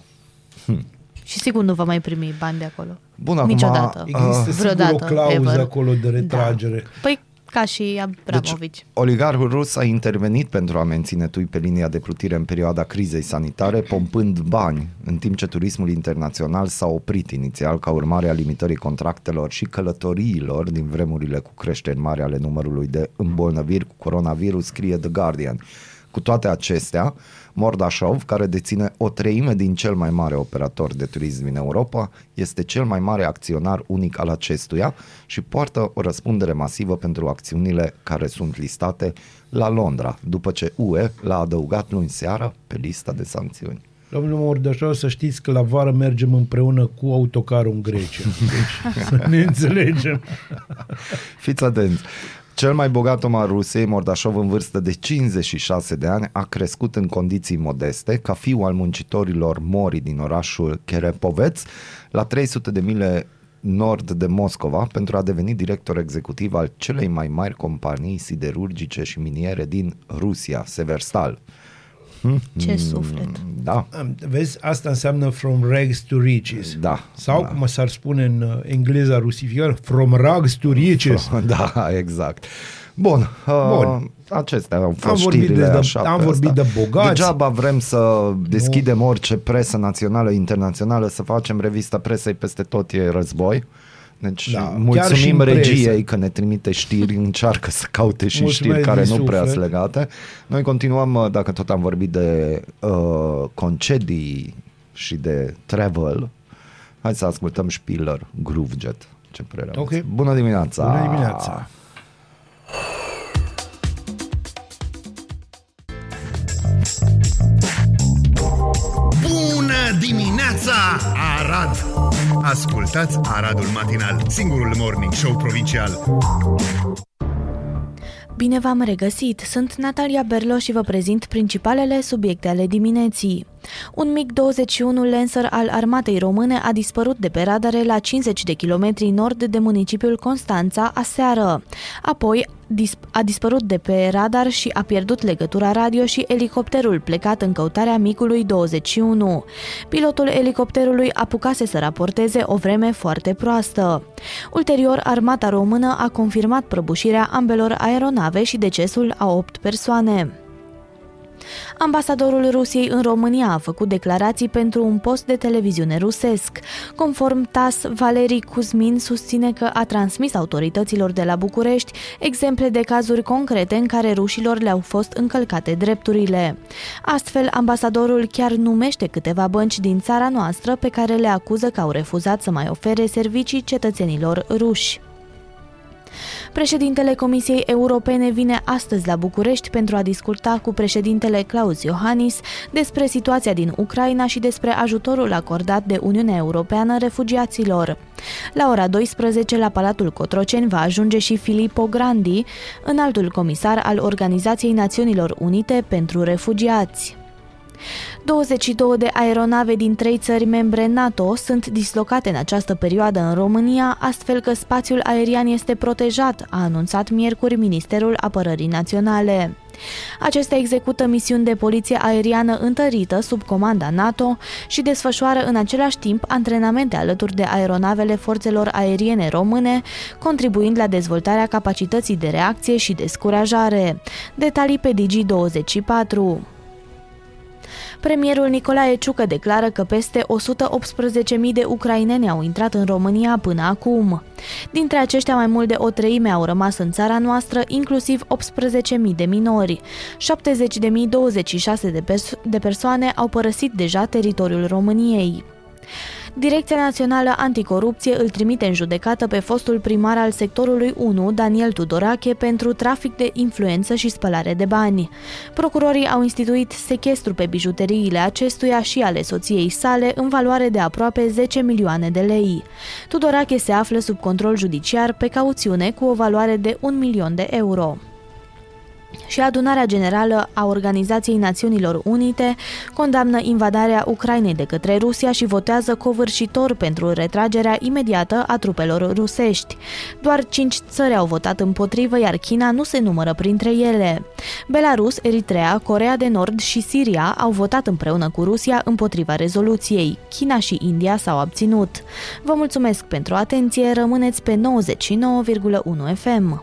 Și sigur nu va mai primi bani de acolo. Bun, acum, Niciodată. Există Uh, sigur Vreodată, o clauză ever. acolo de retragere. Da. Păi ca și Abramovici. Deci, oligarhul rus a intervenit pentru a menține TUI pe linia de plutire în perioada crizei sanitare, pompând bani, în timp ce turismul internațional s-a oprit inițial ca urmare a limitării contractelor și călătoriilor din vremurile cu creșteri mari ale numărului de îmbolnăviri cu coronavirus, scrie The Guardian. Cu toate acestea, Mordașov, care deține o treime din cel mai mare operator de turism din Europa, este cel mai mare acționar unic al acestuia și poartă o răspundere masivă pentru acțiunile care sunt listate la Londra, după ce UE l-a adăugat luni seară pe lista de sancțiuni. Domnul Mordășov, să știți că la vară mergem împreună cu autocarul în Grecia. [laughs] Deci, să ne înțelegem. Fiți atenți! Cel mai bogat om al Rusiei, Mordașov, în vârstă de 56 de ani, a crescut în condiții modeste, ca fiu al muncitorilor mori din orașul Cherepoveț, la 300 de mile nord de Moscova, pentru a deveni director executiv al celei mai mari companii siderurgice și miniere din Rusia, Severstal. Ce suflet. Da, Am- Vezi, asta înseamnă from rags to riches. Da, Sau, da. cum s-ar spune în uh, engleza rusifică, from rags to riches. [laughs] da, exact. Bun, uh, Bun. acestea au fost Am vorbit știrile de- așa am pe vorbit asta. de bogați. Degeaba vrem să deschidem orice presă națională, internațională, să facem revista presei peste tot e război. Deci da, mulțumim regiei că ne trimite știri, [laughs] încearcă să caute și Mulțumesc știri care nu prea sunt legate. Noi continuăm, uh, dacă tot am vorbit de uh, concedii și de travel, hai să ascultăm Spiller Groovejet. Ce părere okay. Bună dimineața! Bună dimineața! Bună dimineața, Arad! Ascultați Aradul Matinal, singurul morning show provincial. Bine v-am regăsit! Sunt Natalia Berlo și vă prezint principalele subiecte ale dimineții. Un MiG-21 Lancer al armatei române a dispărut de pe radare la 50 de kilometri nord de municipiul Constanța aseară. Apoi a dispărut de pe radar și a pierdut legătura radio și elicopterul plecat în căutarea micului 21. Pilotul elicopterului apucase să raporteze o vreme foarte proastă. Ulterior, armata română a confirmat prăbușirea ambelor aeronave și decesul a 8 persoane. Ambasadorul Rusiei în România a făcut declarații pentru un post de televiziune rusesc. Conform TAS, Valerii Cuzmin susține că a transmis autorităților de la București exemple de cazuri concrete în care rușilor le-au fost încălcate drepturile. Astfel, ambasadorul chiar numește câteva bănci din țara noastră pe care le acuză că au refuzat să mai ofere servicii cetățenilor ruși. Președintele Comisiei Europene vine astăzi la București pentru a discuta cu președintele Claus Iohannis despre situația din Ucraina și despre ajutorul acordat de Uniunea Europeană refugiaților. La ora 12 la Palatul Cotroceni va ajunge și Filippo Grandi, înaltul comisar al Organizației Națiunilor Unite pentru Refugiați. 22 de aeronave din trei țări membre NATO sunt dislocate în această perioadă în România, astfel că spațiul aerian este protejat, a anunțat miercuri Ministerul Apărării Naționale. Acestea execută misiuni de poliție aeriană întărită sub comanda NATO și desfășoară în același timp antrenamente alături de aeronavele forțelor aeriene române, contribuind la dezvoltarea capacității de reacție și descurajare. Detalii pe Digi24. Premierul Nicolae Ciucă declară că peste 118.000 de ucraineni au intrat în România până acum. Dintre aceștia, mai mult de o treime au rămas în țara noastră, inclusiv 18.000 de minori. 70.026 de, perso- de persoane au părăsit deja teritoriul României. Direcția Națională Anticorupție îl trimite în judecată pe fostul primar al sectorului 1, Daniel Tudorache, pentru trafic de influență și spălare de bani. Procurorii au instituit sechestru pe bijuteriile acestuia și ale soției sale în valoare de aproape 10 milioane de lei. Tudorache se află sub control judiciar pe cauțiune cu o valoare de 1 milion de euro și adunarea generală a Organizației Națiunilor Unite condamnă invadarea Ucrainei de către Rusia și votează covârșitor pentru retragerea imediată a trupelor rusești. Doar cinci țări au votat împotrivă, iar China nu se numără printre ele. Belarus, Eritrea, Corea de Nord și Siria au votat împreună cu Rusia împotriva rezoluției. China și India s-au abținut. Vă mulțumesc pentru atenție, rămâneți pe 99,1 FM.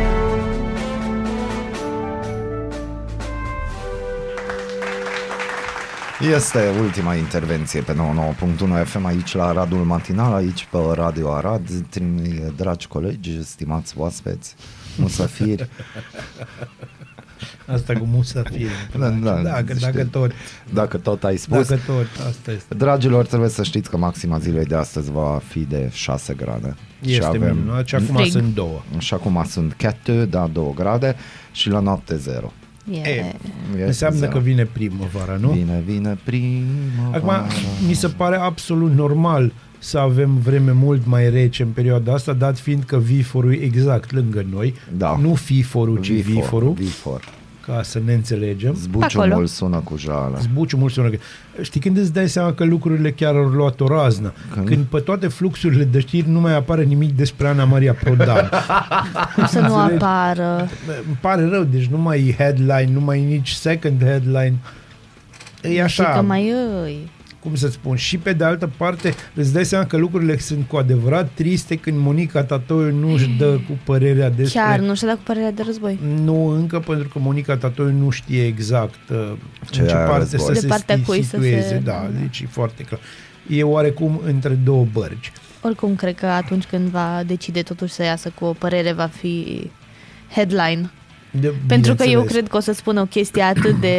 Este ultima intervenție pe 99.1 FM aici la Aradul Matinal, aici pe Radio Arad. Dragi colegi, stimați oaspeți, musafiri. [laughs] Asta cu musafiri. Da, da, dacă, știu. dacă tot. Dacă tot ai spus. Dacă tot, asta este. Dragilor, trebuie să știți că maxima zilei de astăzi va fi de 6 grade. Este și avem, minunat și acum Frig. sunt două. Și acum sunt 4, da, 2 grade și la noapte 0. E, E, Înseamnă că vine primăvara, nu? Vine, vine primăvara. Acum, mi se pare absolut normal să avem vreme mult mai rece în perioada asta, dat fiind că viforul e exact lângă noi, Da. nu fiforul, ci Vifor, viforul, Vifor. Ca să ne înțelegem. Zbuciumul Acolo. sună cu jale. Zbuciu mult sună. Știi când îți dai seama că lucrurile chiar au luat o raznă? Când? Când pe toate fluxurile de știri nu mai apare nimic despre Ana Maria Prodan. [laughs] cum să nu Înțelegi? apară. Îmi pare rău, deci nu mai e headline, nu mai e nici second headline. E Și așa, că mai îi. Cum să spun, și pe de altă parte îți dai seama că lucrurile sunt cu adevărat triste când Monica Tatoiu nu își dă cu părerea despre... Chiar nu știu dacă cu părerea de război. Nu încă, pentru că Monica Tatoiu nu știe exact uh, Ce în ce are parte război. să De se partea sti- cui să situeze. se- Da, deci e foarte clar. e oarecum între două bărgi. Oricum, cred că atunci când va decide totuși să iasă cu o părere, va fi headline. De, Pentru că eu bineînțeles. cred că o să spună o chestie atât de...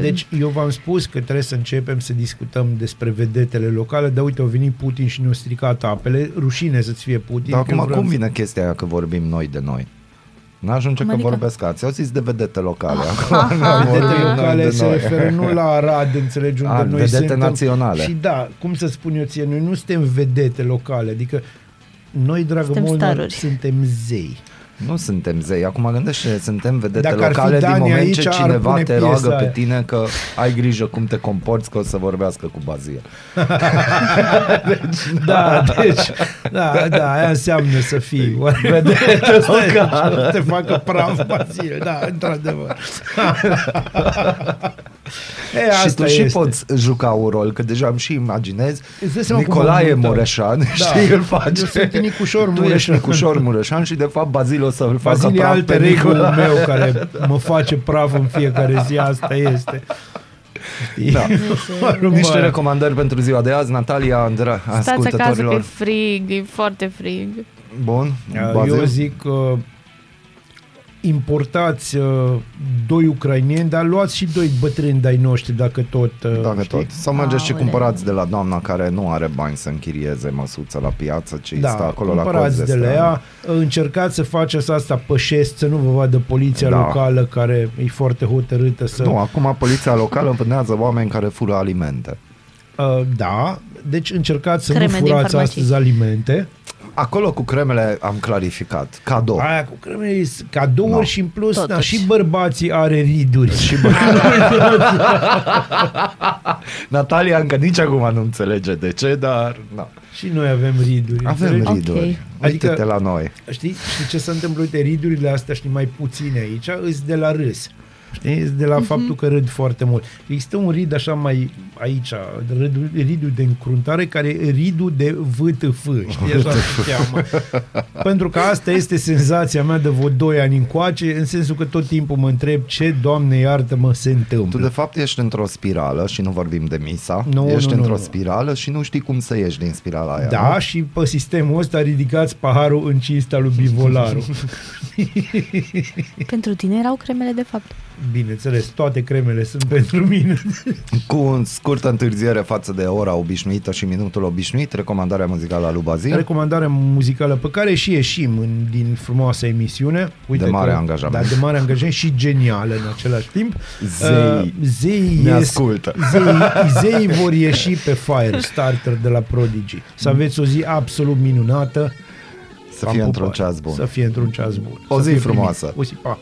Deci eu v-am spus că trebuie să începem să discutăm despre vedetele locale, dar uite, a venit Putin și ne-a stricat apele. Rușine să-ți fie Putin. Dar că acum vreau cum să- vine chestia aia că vorbim noi de noi? N-ajunge Cum că adică? vorbesc ați. Au zis de vedete locale. Aha. Acum n-am vorbit Vedete noi locale de se noi. referă nu la Arad, înțelegi, unde A, noi vedete suntem. naționale. Și da, cum să spun eu ție, noi nu suntem vedete locale, adică noi, dragă Suntem Molnar, staruri. suntem zei. Nu suntem zei. Acum gândește, suntem vedete Dacă ar fi locale din Dani moment aici, ce ar cineva pune te piesa roagă pe aia. tine că ai grijă cum te comporți, că o să vorbească cu Bazil. [laughs] Da, deci, da, da, aia înseamnă să fii vedetă locală. Să te facă praf, Bazil, da, într-adevăr. [laughs] e, și asta tu și este. poți juca un rol, că deja îmi și imaginez Îți dai seama cum Nicolae am mutat. Mureșan, Da. știi, îl face. Eu sunt Nicușor Tu ești Mureșan. Nicușor Mureșan și de fapt Bazil o să îl facă Bazil e praf alter pe ego Nicolae. meu care mă face praf în fiecare zi, asta este. Știi? Da. Urmă. Niște recomandări pentru ziua de azi, Natalia, Andra, Stați acasă că e ascultătorilor. frig, e foarte frig. Bun, Eu Bazil? zic că importați uh, doi ucrainieni, dar luați și doi bătrâni de-ai noștri, dacă tot. uh, Dacă știi? tot. Sau mergeți și Aoleu. cumpărați de la doamna care nu are bani să închirieze măsuță la piață, ci Da, stă acolo la cumpărați cozi de la stradă. ea, încercați să faceți asta pe șest, să nu vă vadă poliția Da. locală care e foarte hotărâtă să... Nu, acum poliția locală vânează oameni care fură alimente. Uh, da, deci încercați să Creme nu din furați farmacii. astăzi alimente. Acolo cu cremele am clarificat. Cadou. Aia cu cremele e cadouri No. și în plus, da, Totuși. și bărbații are riduri. Și bă... [laughs] Natalia încă nici acum nu înțelege de ce, dar na. și noi avem riduri. avem înțelegi? riduri. Ok. Uite-te Adică- la noi. Știi, știi ce se întâmplă? Uite, ridurile astea, știi, mai puține aici, îs de la râs. Știi? Îs de la Mhm. faptul că râd foarte mult. Există un rid așa mai aici, ridul, ridul de încruntare, care e ridul de VTF, știi, așa se cheamă. Pentru că asta este senzația mea de vreo 2 ani încoace, în sensul că tot timpul mă întreb ce, Doamne iartă-mă, se Tu întâmplă. de fapt ești într-o spirală și nu vorbim de misa. Nu, ești nu, nu, într-o nu. spirală și nu știi cum să ieși din spirala aia. Da, nu? și pe sistemul ăsta ridicați paharul în cinsta lui Bivolaru. [laughs] [laughs] Pentru tine erau cremele de fapt. Bineînțeles, toate cremele sunt [laughs] pentru mine. Cu un scurtă întârziere față de ora obișnuită și minutul obișnuit, recomandarea muzicală a lui Bazil. Recomandarea muzicală pe care și ieșim în, din frumoasa emisiune. Uite De mare că, angajament. Da, de mare angajament și genială în același timp. Zei Uh, zei ne ies- ascultă. Zei, zei vor ieși pe Firestarter de la Prodigy. Să aveți o zi absolut minunată. Să V-am fie pupat. într-un ceas bun. Să fie într-un ceas bun. O Să zi fie frumoasă. primit. O zi, pa!